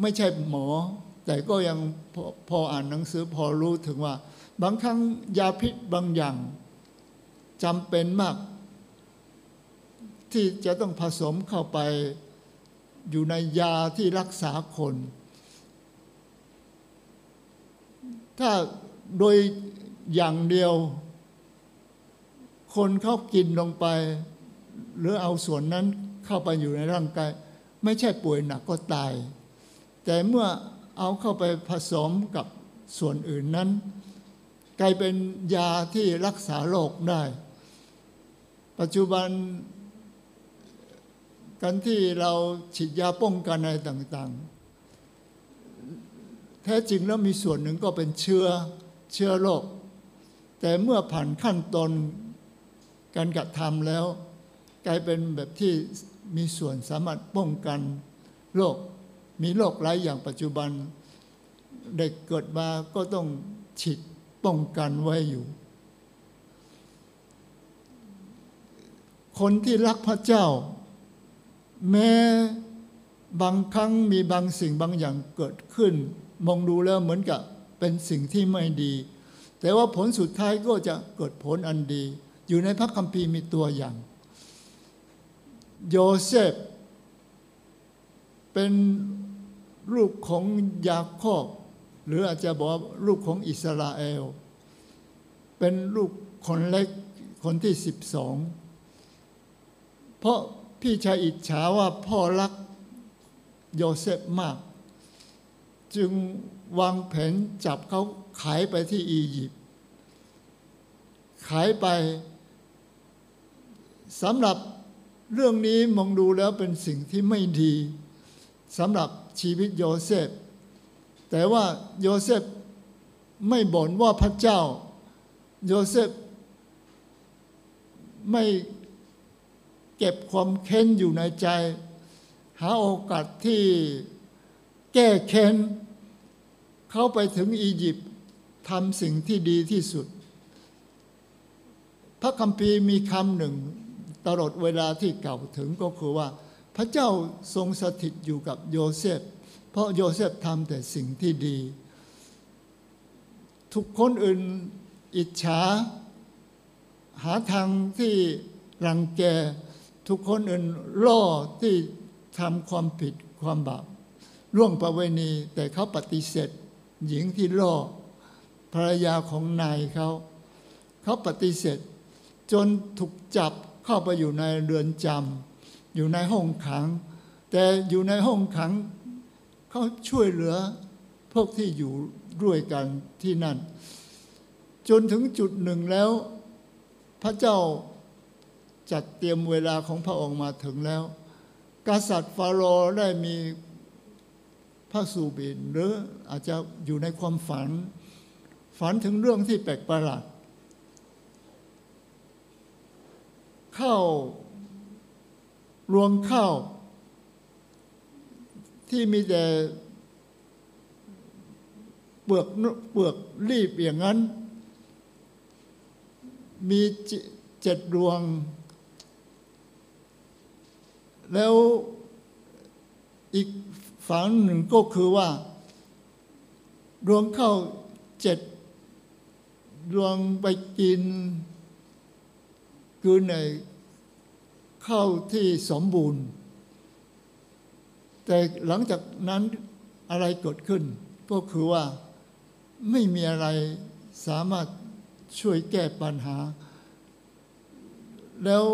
ไม่ใช่หมอ แต่ก็ยังพอพออ่านหนังสือพอรู้ถึงว่า บางครั้งยาพิษบางอย่างจำเป็นมาก ที่จะต้องผสมเข้าไปอยู่ในยาที่รักษาคน ถ้าโดยอย่างเดียว คนเขากินลงไป หรือเอาส่วนนั้นเข้าไปอยู่ในร่างกาย ไม่ใช่ป่วยหนักก็ตาย แต่เมื่อเอาเข้าไปผสมกับส่วนอื่นนั้น กลายเป็นยาที่รักษาโรคได้ ปัจจุบัน การที่เราฉีดยาป้องกันอะไรต่างๆ แท้จริงแล้วมีส่วนหนึ่งก็เป็นเชื้อเชื้อโรคแต่เมื่อผ่านขั้นตอนการกระทำแล้ว กลายเป็นแบบที่มีส่วนสามารถป้องกันโรคมีโรคหลายอย่างปัจจุบัน เด็กเกิดมาก็ต้องฉีดป้องกันไว้อยู่ คนที่รักพระเจ้า แม้บางครั้งมีบางสิ่งบางอย่างเกิดขึ้น มองดูแล้วเหมือนกับเป็นสิ่งที่ไม่ดี แต่ว่าผลสุดท้ายก็จะเกิดผลอันดี อยู่ในพระคัมภีร์มีตัวอย่าง โยเซฟเป็นลูกของยาโคบหรืออาจจะบอกลูกของอิสราเอล เป็นลูกคนเล็กคนที่สิบสองเพราะ พี่ชายอิจฉาว่าพ่อรักโยเซฟมาก จึงวางแผนจับเขาขายไปที่อียิปต์ขายไปสำหรับเรื่องนี้มองดูแล้วเป็นสิ่งที่ไม่ดีสำหรับชีวิตโยเซฟ แต่ว่าโยเซฟไม่บ่นว่าพระเจ้า โยเซฟไม่ เก็บความแค้นอยู่ในใจ หาโอกาสที่แก้แค้น เข้าไปถึงอียิปต์ทำสิ่งที่ดีที่สุด พระคัมภีร์มีคำหนึ่งตลอดเวลาที่เก่าถึงก็คือว่า พระเจ้าทรงสถิตอยู่กับโยเซฟ เพราะโยเซฟทำแต่สิ่งที่ดี ทุกคนอื่นอิจฉาหาทางที่รังแก ทุกคนอื่นล่อที่ทำความผิดความบาปร่วงประเวณี แต่เขาปฏิเสธ หญิงที่ล่อภรรยาของนายเขา เขาปฏิเสธ จนถูกจับเข้าไปอยู่ในเรือนจำอยู่ในห้องขัง แต่อยู่ในห้องขัง เขาช่วยเหลือพวกที่อยู่ด้วยกันที่นั่น จนถึงจุดหนึ่งแล้ว พระเจ้า จัดเตรียมเวลาของพระองค์มาถึงแล้ว กษัตริย์ฟาโรห์ได้มีพระสูบินหรืออาจจะอยู่ในความฝัน ฝันถึงเรื่องที่แปลกประหลาดข้าวรวงข้าวที่มีแต่เปลือกเปลือกรีบอย่างนั้น มีเจ็ดดวง แล้วอีกฝังหนึ่งก็คือว่าดวงข้าวเจ็ดดวงไปกิน คือในข้าวที่สมบูรณ์ แต่หลังจากนั้นอะไรเกิดขึ้น ก็คือว่าไม่มีอะไรสามารถช่วยแก้ปัญหา แล้ว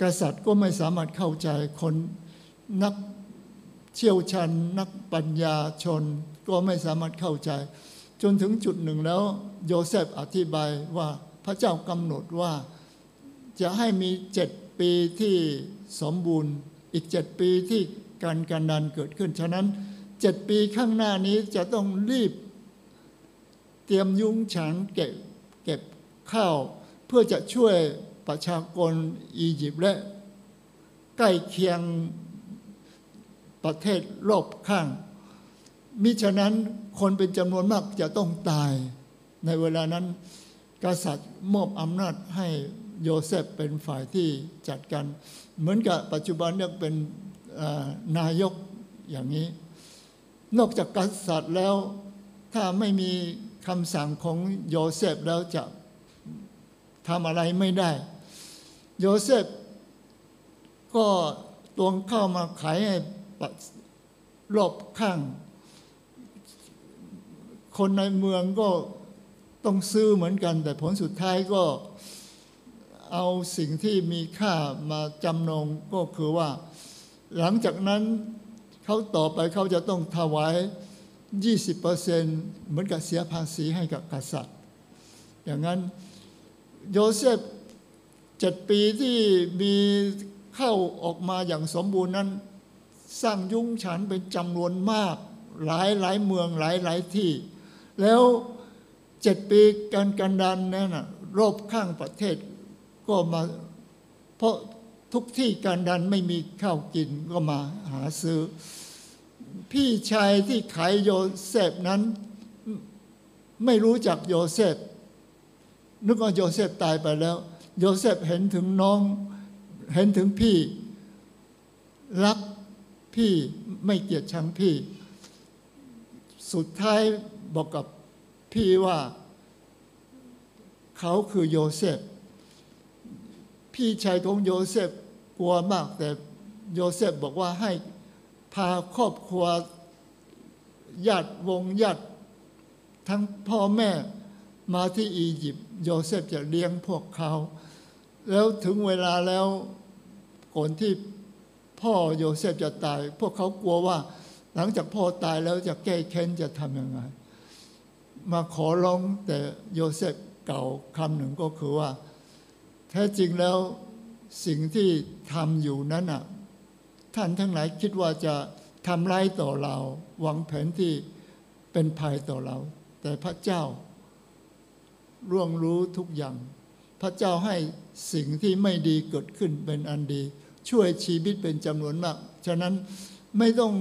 กษัตริย์ก็ไม่สามารถเข้าใจคนนักเชี่ยวชาญนักปัญญาชนก็ไม่สามารถเข้าใจ จนถึงจุดหนึ่งแล้วโยเซฟอธิบายว่าพระเจ้ากำหนดว่าจะให้มีเจ็ดปีที่สมบูรณ์ อีกเจ็ดปีที่การกันดานเกิดขึ้น ฉะนั้นเจ็ดปีข้างหน้านี้จะต้องรีบ เตรียมยุ้งฉางเก็บเก็บข้าว เพื่อจะช่วย ประชากรอียิปต์และใกล้เคียงประเทศรอบข้าง มิฉะนั้นคนเป็นจำนวนมากจะต้องตาย ในเวลานั้น กษัตริย์มอบอำนาจให้โยเซฟเป็นฝ่ายที่จัดการ เหมือนกับปัจจุบันเนี่ยเป็นนายกอย่างนี้ นอกจากกษัตริย์แล้ว ถ้าไม่มีคำสั่งของโยเซฟแล้วจะทำอะไรไม่ได้ โยเซฟก็ตวงเข้ามาขายให้รอบข้าง คนในเมืองก็ต้องซื้อเหมือนกัน แต่ผลสุดท้ายก็เอาสิ่งที่มีค่ามาจำนงก็คือว่า หลังจากนั้นเขาต่อไปเขาจะต้องถวาย 20%เหมือนกับเสียภาษีให้กับกษัตริย์ อย่างนั้นโยเซฟ เจ็ดปีที่มีเข้าออกมาอย่างสมบูรณ์นั้น สร้างยุ้งฉานเป็นจำนวนมาก หลายหลายเมืองหลายหลายที่ แล้วเจ็ดปีการกันดารนั้นรอบข้างประเทศก็มา เพราะทุกที่กันดารไม่มีข้าวกินก็มาหาซื้อ พี่ชายที่ขายโยเซฟนั้น ไม่รู้จักโยเซฟนึกว่าโยเซฟตายไปแล้ว โยเซฟเห็นถึงน้อง เห็นถึงพี่ รักพี่ไม่เกลียดชังพี่ สุดท้ายบอกกับพี่ว่า เขาคือโยเซฟพี่ชายของโยเซฟกลัวมาก แต่โยเซฟบอกว่าให้พาครอบครัวญาติวงญาติทั้งพ่อแม่มาที่อียิปต์โยเซฟจะเลี้ยงพวกเขา แล้วถึงเวลาแล้วก่อนที่พ่อโยเซฟจะตาย พวกเขากลัวว่า หลังจากพ่อตายแล้วจะแก้แค้นจะทำยังไง มาขอร้องแต่โยเซฟเก่าคำหนึ่งก็คือว่า แท้จริงแล้วสิ่งที่ทำอยู่นั้นอะท่านทั้งหลายคิดว่าจะทำร้ายต่อเราหวังแผนที่เป็นภัยต่อเรา แต่พระเจ้า ร่วงรู้ทุกอย่าง พระเจ้าให้ สิ่งที่ไม่ดีเกิดขึ้นเป็นอันดี ช่วยชีวิตเป็นจำนวนมาก ฉะนั้นไม่ต้อง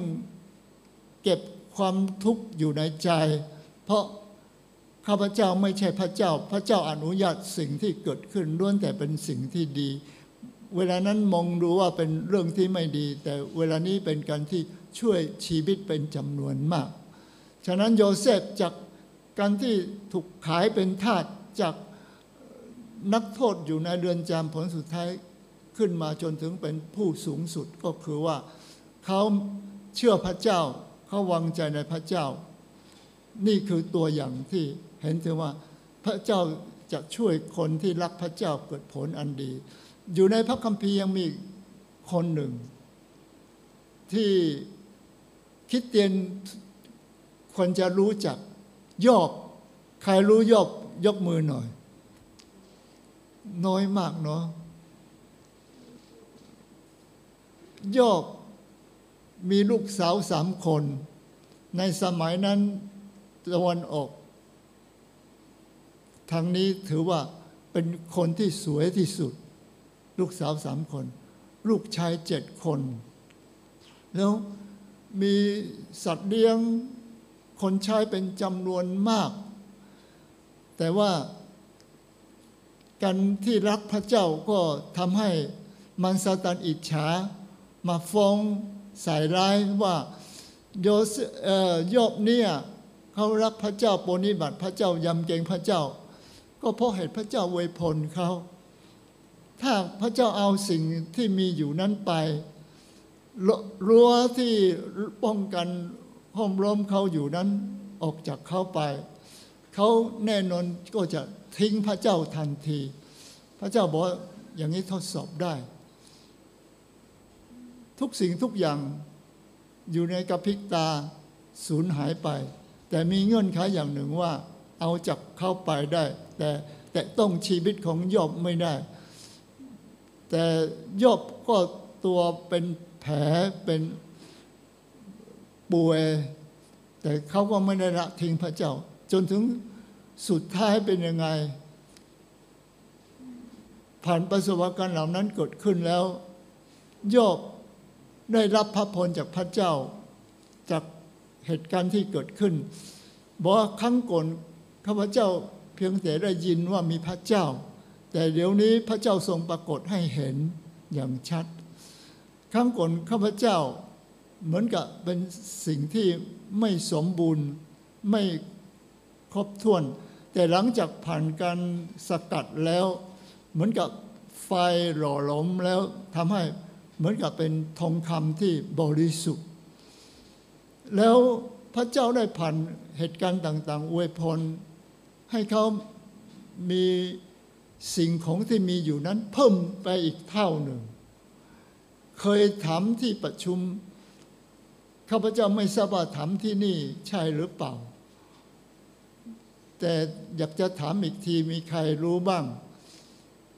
เก็บความทุกข์อยู่ในใจ เพราะข้าพเจ้าไม่ใช่พระเจ้า พระเจ้าอนุญาตสิ่งที่เกิดขึ้นล้วนแต่เป็นสิ่งที่ดี เวลานั้นมองดูว่าเป็นเรื่องที่ไม่ดี แต่เวลานี้เป็นการที่ช่วยชีวิตเป็นจำนวนมาก ฉะนั้นโยเซฟจากการที่ถูกขายเป็นทาสจาก นักโทษอยู่ในเรือนจำผลสุดท้ายขึ้นมาจนถึงเป็นผู้สูงสุดก็คือว่าเขาเชื่อพระเจ้าเขาวางใจในพระเจ้า นี่คือตัวอย่างที่เห็นถึงว่าพระเจ้าจะช่วยคนที่รักพระเจ้าเกิดผลอันดี อยู่ในพระคัมภีร์ยังมีคนหนึ่ง ที่คิดเตียนคนจะรู้จักยอบใครรู้ยอบยกมือหน่อย น้อยมากเนาะยอบมีลูกสาวสามคน ในสมัยนั้นตะวันออก ทางนี้ถือว่าเป็นคนที่สวยที่สุด ลูกสาวสามคน ลูกชายเจ็ดคน แล้วมีสัตว์เลี้ยงคนใช้เป็นจำนวนมาก แต่ว่า การที่รักพระเจ้าก็ทำให้มันซาตานอิจฉา มาฟ้องใส่ร้ายว่าโยสยอบเนี่ยเขารักพระเจ้าปณิบัติพระเจ้ายำเกรงพระเจ้า ก็เพราะเหตุพระเจ้าเวยพลเขาถ้าพระเจ้าเอาสิ่งที่มีอยู่นั้นไปรั้วที่ป้องกันห้อมล้อมเขาอยู่นั้นออกจากเขาไป เขาแน่นอนก็จะ ทิ้งพระเจ้าทันที พระเจ้าบอกอย่างนี้ทดสอบได้ ทุกสิ่งทุกอย่างอยู่ในกระพริกตาสูญหายไป แต่มีเงื่อนไขอย่างหนึ่งว่า เอาจากเข้าไปได้ แต่แต่ต้องชีวิตของยอบไม่ได้ แต่ยอบก็ตัวเป็นแผลเป็นป่วย แต่เขาก็ไม่ได้ละทิ้งพระเจ้า จนถึง สุดท้ายเป็นยังไง ผ่านประสบการณ์เหล่านั้นเกิดขึ้นแล้วยบได้รับพระพรจากพระเจ้า จากเหตุการณ์ที่เกิดขึ้นบอกว่าครั้งก่อนข้าพเจ้าเพียงแต่ได้ยินว่ามีพระเจ้า แต่เดี๋ยวนี้พระเจ้าทรงปรากฏให้เห็นอย่างชัดครั้งก่อนข้าพเจ้าเหมือนกับเป็นสิ่งที่ไม่สมบูรณ์ไม่ครบถ้วน แต่หลังจากผ่านการสกัดแล้ว เหมือนกับไฟหล่อหลอมแล้วทำให้เหมือนกับเป็นทองคำที่บริสุทธิ์ แล้วพระเจ้าได้ผ่านเหตุการณ์ต่าง ๆ อวยพรให้เขามีสิ่งของที่มีอยู่นั้นเพิ่มไปอีกเท่าหนึ่ง เคยถามที่ประชุมข้าพเจ้าไม่ทราบว่าถามที่นี่ใช่หรือเปล่า แต่อยากจะถามอีกทีมีใครรู้บ้าง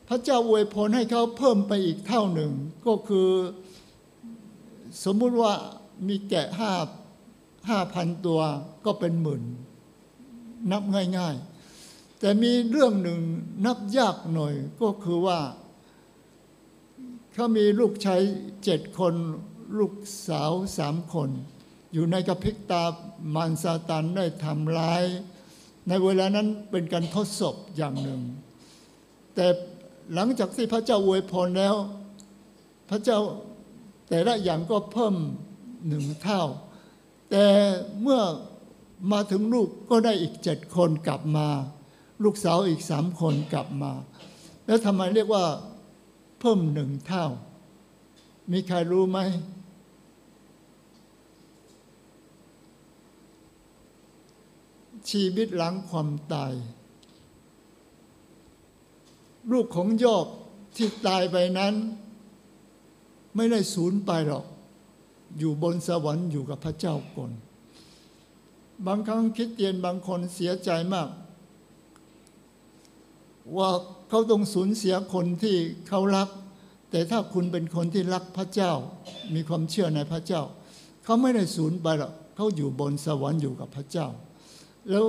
พระเจ้าอวยพรให้เขาเพิ่มไปอีกเท่าหนึ่ง ก็คือสมมุติว่ามีแกะห้าห้าพันตัวก็เป็นหมื่น นับง่าย ๆ แต่มีเรื่องหนึ่งนับยากหน่อย ก็คือว่าเขามีลูกชายเจ็ดคนลูกสาวสามคน อยู่ในกระพิกตามารซาตันได้ทำร้าย ในเวลานั้นเป็นการทดสอบอย่างหนึ่ง แต่หลังจากที่พระเจ้าอวยพรแล้ว พระเจ้าแต่ละอย่างก็เพิ่มหนึ่งเท่า แต่เมื่อมาถึงลูกก็ได้อีกเจ็ดคนกลับมา ลูกสาวอีกสามคนกลับมา แล้วทำไมเรียกว่า เพิ่มหนึ่งเท่า มีใครรู้ไหม ชีวิตหลังความตาย ลูกของโยบที่ตายไปนั้น ไม่ได้สูญไปหรอก อยู่บนสวรรค์อยู่กับพระเจ้าก่อนบางครั้งคิดเตียนบางคนเสียใจมาก ว่าเขาต้องสูญเสียคนที่เขารัก แต่ถ้าคุณเป็นคนที่รักพระเจ้า มีความเชื่อในพระเจ้า เขาไม่ได้สูญไปหรอกเขาอยู่บนสวรรค์อยู่กับพระเจ้า แล้ว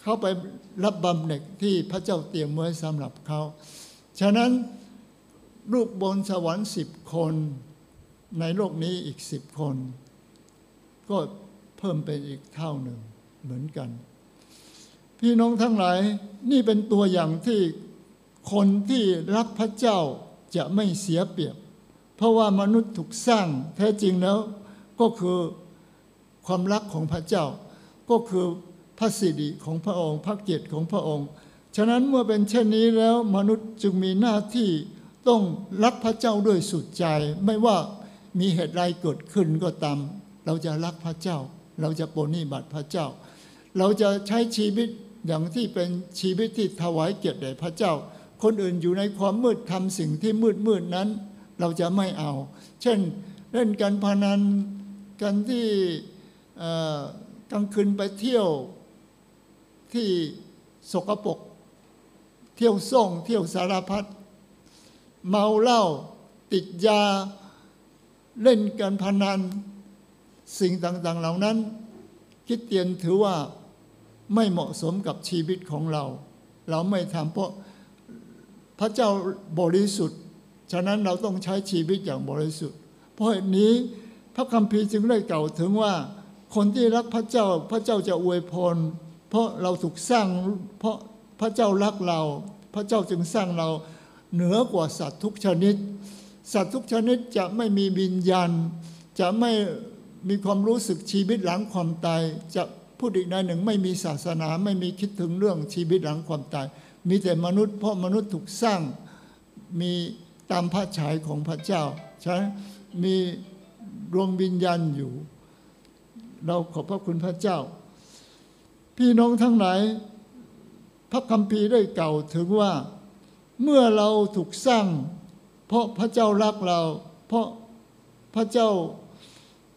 เขาไปรับบำเหน็จที่พระเจ้าเตรียมไว้สำหรับเขา ฉะนั้นลูกบนสวรรค์สิบคนในโลกนี้อีกสิบคน ก็เพิ่มเป็นอีกเท่าหนึ่งเหมือนกัน พี่น้องทั้งหลายนี่เป็นตัวอย่างที่คนที่รักพระเจ้าจะไม่เสียเปรียบ เพราะว่ามนุษย์ถูกสร้างแท้จริงแล้ว ก็คือความรักของพระเจ้า ก็คือ พระสิริของพระองค์พระเกียรติของพระองค์ ฉะนั้นเมื่อเป็นเช่นนี้แล้วมนุษย์จึงมีหน้าที่ต้องรักพระเจ้าด้วยสุดใจ ไม่ว่ามีเหตุใดเกิดขึ้นก็ตาม เราจะรักพระเจ้า เราจะปฏิบัติพระเจ้า เราจะใช้ชีวิตอย่างที่เป็นชีวิตที่ถวายเกียรติแด่พระเจ้า คนอื่นอยู่ในความมืดทำสิ่งที่มืดมืดนั้น เราจะไม่เอา เช่นเล่นการพนันกันที่กลางคืนไปเที่ยว ที่สกปรกเที่ยวส่งเที่ยวสารพัดเมาเหล้าติดยาเล่นการพนัน สิ่งต่าง ๆ เหล่านั้น คิดเตียนถือว่าไม่เหมาะสมกับชีวิตของเรา เราไม่ทำเพราะพระเจ้าบริสุทธิ์ ฉะนั้นเราต้องใช้ชีวิตอย่างบริสุทธิ์ เพราะเหตุนี้พระคัมภีร์จึงได้กล่าวถึงว่า คนที่รักพระเจ้าพระเจ้าจะอวยพร เพราะเราถูกสร้างเพราะพระเจ้ารักเรา พระเจ้าจึงสร้างเราเหนือกว่าสัตว์ทุกชนิด สัตว์ทุกชนิดจะไม่มีวิญญาณ จะไม่มีความรู้สึกชีวิตหลังความตาย จะพูดอีกในหนึ่งไม่มีศาสนาไม่มีคิดถึงเรื่องชีวิตหลังความตาย มีแต่มนุษย์ เพราะมนุษย์ถูกสร้างมีตามพระฉายของพระเจ้าใช่มีดวงวิญญาณอยู่ เราขอบพระคุณพระเจ้า พี่น้องทั้งหลายพระคัมภีร์ได้เก่าถึงว่า เมื่อเราถูกสร้าง เพราะพระเจ้ารักเรา เพราะพระเจ้า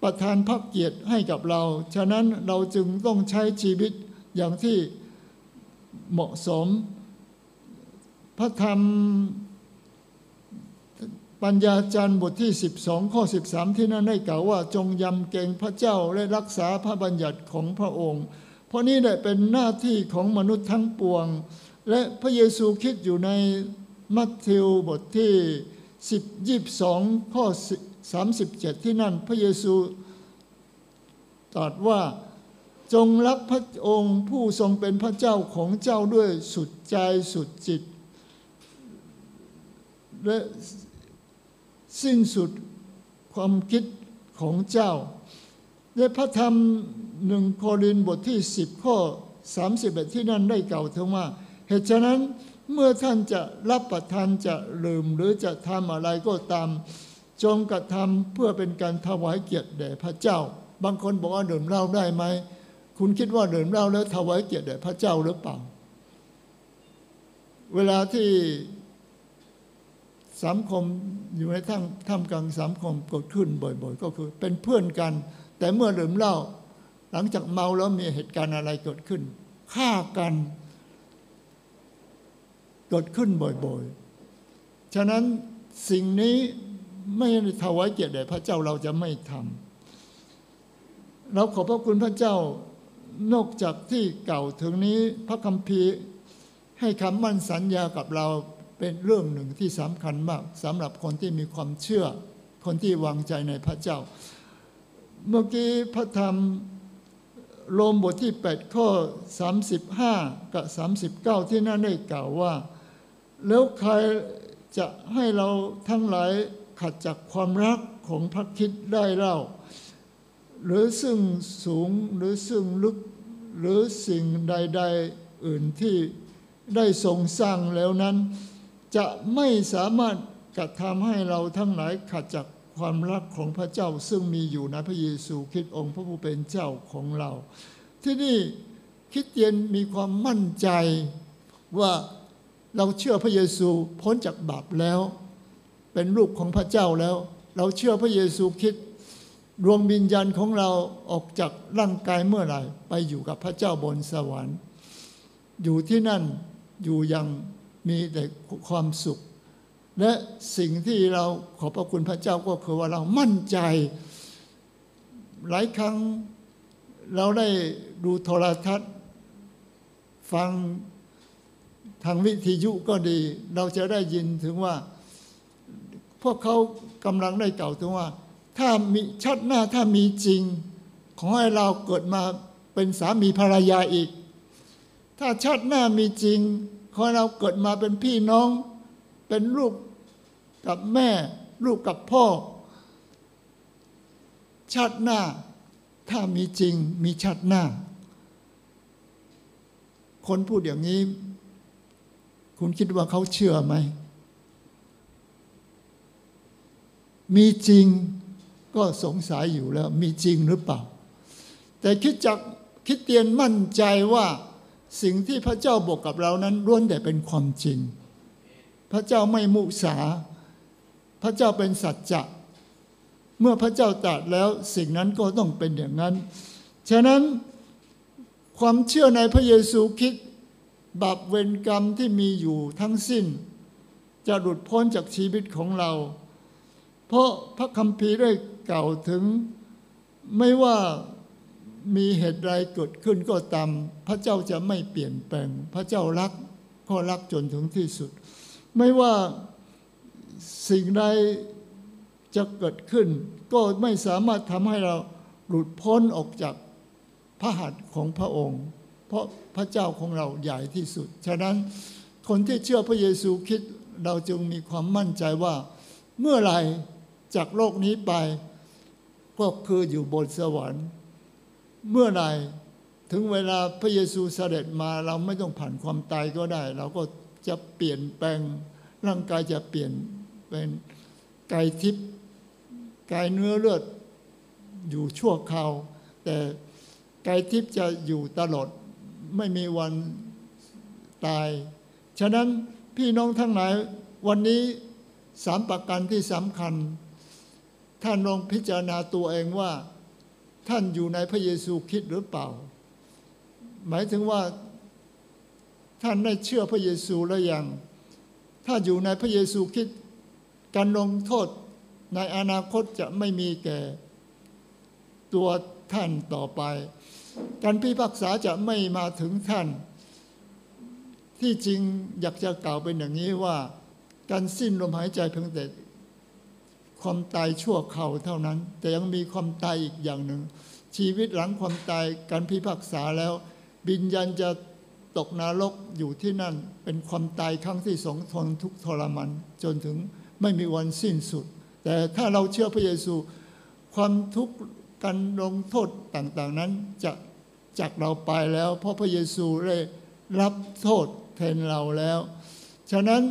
ประทานพระเกียรติให้กับเรา ฉะนั้นเราจึงต้องใช้ชีวิตอย่างที่เหมาะสม พระธรรมปัญญาจารย์บทที่ 12 ข้อ 13 ที่นั่นได้กล่าวว่าจงยำเกรงพระเจ้าและรักษาพระบัญญัติของพระองค์ เพราะนี่แหละเป็นหน้าที่ของมนุษย์ทั้งปวง และพระเยซูคิดอยู่ในมัทธิวบทที่10 22 ข้อ 37 ที่นั่นพระเยซูตรัสว่าจงรักพระองค์ผู้ทรงเป็นพระเจ้าของเจ้าด้วยสุดใจสุดจิต และสิ้นสุดความคิดของเจ้าในพระธรรม หนึ่งโครินบทที่ 10 ข้อ 31 ที่นั่นได้กล่าวถึงว่า เหตุฉะนั้นเมื่อท่านจะรับประทานจะลืมหรือจะทำอะไรก็ตาม จงกระทำเพื่อเป็นการถวายเกียรติแด่พระเจ้า บางคนบอกว่าดื่มเหล้าได้ไหม คุณคิดว่าดื่มเหล้าแล้วถวายเกียรติแด่พระเจ้าหรือเปล่า เวลาที่สังคมอยู่ในท่ามท่ามกลางสังคมเกิดขึ้นบ่อย ๆ ก็คือเป็นเพื่อนกัน แต่เมื่อดื่มเหล้า หลังจากเมาแล้วมีเหตุการณ์อะไรเกิดขึ้นฆ่ากัน เกิดขึ้นบ่อยๆ ฉะนั้นสิ่งนี้ไม่ถวายเกียรติแด่พระเจ้าเราจะไม่ทำเราขอบพระคุณพระเจ้านอกจากที่เก่าถึงนี้พระคัมภีร์ให้คำมั่นสัญญากับเราเป็นเรื่องหนึ่งที่สำคัญมากสำหรับคนที่มีความเชื่อ คนที่วางใจในพระเจ้า เมื่อกี้พระธรรม โรมบทที่ 8 ข้อ 35 กับ 39 ที่นั่นได้กล่าวว่า แล้วใครจะให้เราทั้งหลายขัดจากความรักของพระคิดได้เล่า หรือซึ่งสูงหรือซึ่งลึกหรือสิ่งใด ๆอื่นที่ได้ทรงสร้างแล้วนั้น จะไม่สามารถกระทำให้เราทั้งหลายขัดจาก ความรักของพระเจ้าซึ่งมีอยู่ในพระเยซูคริสต์องค์พระผู้เป็นเจ้าของเรา ที่นี่คิดเย็นมีความมั่นใจว่าเราเชื่อพระเยซูพ้นจากบาปแล้ว เป็นลูกของพระเจ้าแล้ว เราเชื่อพระเยซูคิดดวงวิญญาณของเราออกจากร่างกายเมื่อไหร่ ไปอยู่กับพระเจ้าบนสวรรค์ อยู่ที่นั่นอยู่ยังมีแต่ความสุข และสิ่งที่เราขอบพระคุณพระเจ้าก็คือว่าเรามั่นใจ หลายครั้งเราได้ดูโทรทัศน์ ฟังทางวิทยุก็ดี เราจะได้ยินถึงว่า พวกเขากำลังได้กล่าวถึงว่า ถ้ามีชัดหน้าถ้ามีจริง ขอให้เราเกิดมาเป็นสามีภรรยาอีก ถ้าชาติหน้ามีจริง ขอให้เราเกิดมาเป็นพี่น้อง เป็นลูกกับแม่ ลูกกับพ่อ ชาติหน้า ถ้ามีจริงมีชาติหน้า คนพูดอย่างนี้ คุณคิดว่าเขาเชื่อไหม มีจริงก็สงสัยอยู่แล้ว มีจริงหรือเปล่า แต่คิดจักคิดเตียนมั่นใจว่าสิ่งที่พระเจ้าบอกกับเรานั้นล้วนแต่เป็นความจริง พระเจ้าไม่มุสา พระเจ้าเป็นสัจจะ เมื่อพระเจ้าตรัสแล้วสิ่งนั้นก็ต้องเป็นอย่างนั้น ฉะนั้นความเชื่อในพระเยซูคริสต์บาปเวรกรรมที่มีอยู่ทั้งสิ้น จะหลุดพ้นจากชีวิตของเรา เพราะพระคัมภีร์ได้กล่าวถึงไม่ว่ามีเหตุใดเกิดขึ้นก็ตาม พระเจ้าจะไม่เปลี่ยนแปลง พระเจ้ารักก็รักจนถึงที่สุด ไม่ว่าสิ่งใดจะเกิดขึ้น ก็ไม่สามารถทำให้เราหลุดพ้นออกจากพระหัตถ์ของพระองค์ เพราะพระเจ้าของเราใหญ่ที่สุด ฉะนั้นคนที่เชื่อพระเยซูคริสต์เราจึงมีความมั่นใจว่า เมื่อไรจากโลกนี้ไป ก็คืออยู่บนสวรรค์ เมื่อใดถึงเวลาพระเยซูเสด็จมาเราไม่ต้องผ่านความตายก็ได้ เราก็ จะเปลี่ยนแปลง ร่างกายจะเปลี่ยนเป็นกายทิพย์กายเนื้อเลือดอยู่ชั่วคราว แต่กายทิพย์จะอยู่ตลอดไม่มีวันตาย ฉะนั้นพี่น้องทั้งหลาย วันนี้สามประการที่สำคัญ ท่านลองพิจารณาตัวเองว่า ท่านอยู่ในพระเยซูคริสต์หรือเปล่า หมายถึงว่า ท่านได้เชื่อพระเยซูแล้วยัง ถ้าอยู่ในพระเยซูคริสต์การลงโทษในอนาคตจะไม่มีแก่ ตัวท่านต่อไป การพิพากษาจะไม่มาถึงท่าน ที่จริงอยากจะกล่าวเป็นอย่างนี้ว่า การสิ้นลมหายใจเพียงแต่ความตายชั่วคราเท่านั้น แต่ยังมีความตายอีกอย่างหนึ่ง ชีวิตหลังความตายการพิพากษาแล้วบิญญาณจะ ตกนรกอยู่ที่นั่นเป็นความตายครั้งที่สองทนทุกทรมานจนถึงไม่มีวันสิ้นสุด แต่ถ้าเราเชื่อพระเยซู ความทุกข์การลงโทษต่างๆนั้นจะจากเราไปแล้ว เพราะพระเยซูได้รับโทษแทนเราแล้ว ฉะนั้น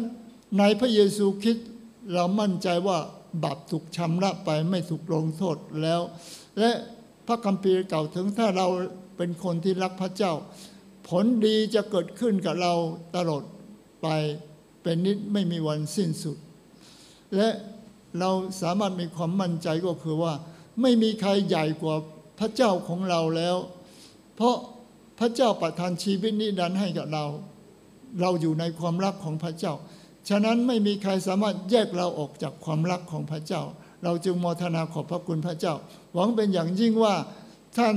ในพระเยซูคริสต์เรามั่นใจว่าบาปถูกชำระไปไม่ถูกลงโทษแล้ว และพระคัมภีร์กล่าวถึงถ้าเราเป็นคนที่รักพระเจ้า ผลดีจะเกิดขึ้นกับเราตลอดไปเป็นนิดไม่มีวันสิ้นสุด และเราสามารถมีความมั่นใจก็คือว่า ไม่มีใครใหญ่กว่าพระเจ้าของเราแล้ว เพราะพระเจ้าประทานชีวิตนิรันดร์ให้กับเรา เราอยู่ในความรักของพระเจ้า ฉะนั้นไม่มีใครสามารถแยกเราออกจากความรักของพระเจ้า เราจึงมทนาขอบพระคุณพระเจ้า หวังเป็นอย่างยิ่งว่าท่าน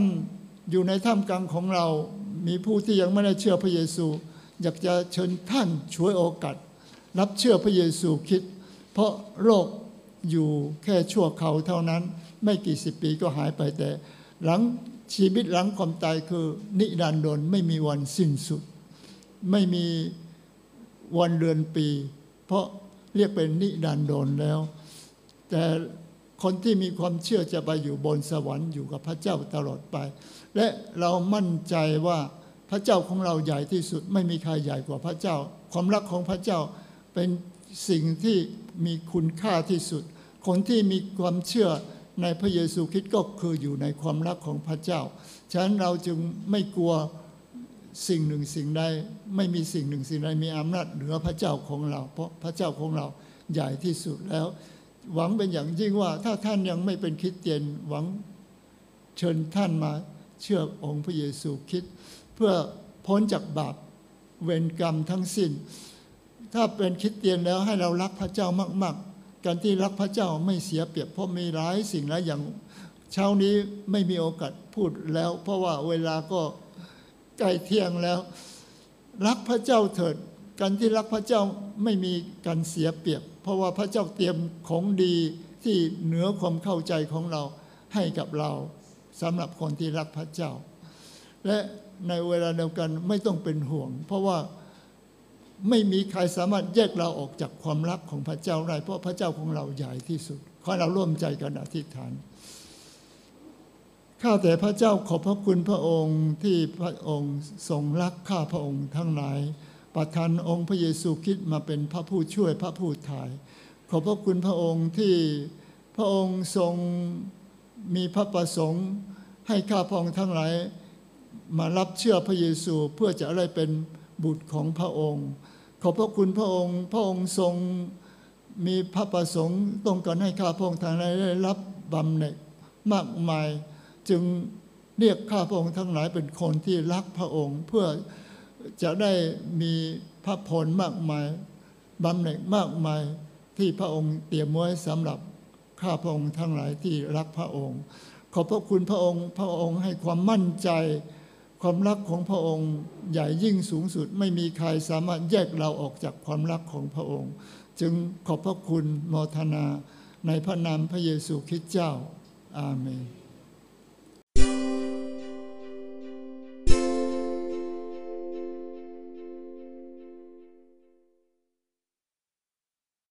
อยู่ในท่ามกลางของเรา มีผู้ที่ยังไม่ได้เชื่อพระเยซู อยากจะเชิญท่านช่วยโอกาส รับเชื่อพระเยซูคิด เพราะโลกอยู่แค่ชั่วคราเท่านั้น ไม่กี่สิบปีก็หายไปแต่ หลังชีวิตหลังความตายคือนิรันดรไม่มีวันสิ้นสุด ไม่มีวันเดือนปี เพราะเรียกเป็นนิรันดรแล้ว แต่คนที่มีความเชื่อจะไปอยู่บนสวรรค์อยู่กับพระเจ้าตลอดไป และเรามั่นใจว่าพระเจ้าของเราใหญ่ที่สุด ไม่มีใครใหญ่กว่าพระเจ้า ความรักของพระเจ้าเป็นสิ่งที่มีคุณค่าที่สุด คนที่มีความเชื่อในพระเยซูคริสต์ก็คืออยู่ในความรักของพระเจ้า ฉะนั้นเราจึงไม่กลัวสิ่งหนึ่งสิ่งใดไม่มีสิ่งหนึ่งสิ่งใดมีอำนาจเหนือพระเจ้าของเรา เพราะพระเจ้าของเราใหญ่ที่สุดแล้ว หวังเป็นอย่างยิ่งว่าถ้าท่านยังไม่เป็นคริสเตียนหวังเชิญท่านมา เชื่อองค์พระเยซูคริสต์เพื่อพ้นจากบาปเวรกรรมทั้งสิ้น ถ้าเป็นคริดเตียนแล้วให้เรารักพระเจ้ามากๆ การที่รักพระเจ้าไม่เสียเปรียบเพราะมีหลายสิ่งหลายอย่างเช้านี้ไม่มีโอกาสพูดแล้ว เพราะว่าเวลาก็ใกล้เที่ยงแล้ว รักพระเจ้าเถิด การที่รักพระเจ้าไม่มีการเสียเปรียบ เพราะว่าพระเจ้าเตรียมของดีที่เหนือความเข้าใจของเราให้กับเรา สำหรับคนที่รักพระเจ้า และในเวลาเดียวกันไม่ต้องเป็นห่วง เพราะว่าไม่มีใครสามารถแยกเราออกจากความรักของพระเจ้าได้เพราะพระเจ้าของเราใหญ่ที่สุดขอเราร่วมใจกันอธิษฐานข้าแต่พระเจ้าขอบพระคุณพระองค์ที่พระองค์ทรงรักข้าพระองค์ทั้งหลาย ประทานองค์พระเยซูคริสต์มาเป็นพระผู้ช่วยพระผู้ถ่าย ขอบพระคุณพระองค์ที่พระองค์ทรง มีพระประสงค์ให้ข้าพองทั้งหลายมารับเชื่อพระเยซูเพื่อจะได้เป็นบุตรของพระองค์ ขอบพระคุณพระองค์ พระองค์ทรงมีพระประสงค์ต้องการให้ข้าพองทั้งหลายได้รับบำเหน็จมากมาย จึงเรียกข้าพองค์ทั้งหลายเป็นคนที่รักพระองค์ เพื่อจะได้มีพระพรมากมายบำเหน็จมากมายที่พระองค์เตรียมไว้สำหรับ ข้าพระองค์ทั้งหลายที่รักพระองค์ ขอบพระคุณพระองค์ พระองค์ให้ความมั่นใจ ความรักของพระองค์ใหญ่ยิ่งสูงสุด ไม่มีใครสามารถแยกเราออกจากความรักของพระองค์ จึงขอบพระคุณโมทนาในพระนามพระเยซูคริสต์เจ้า อาเมน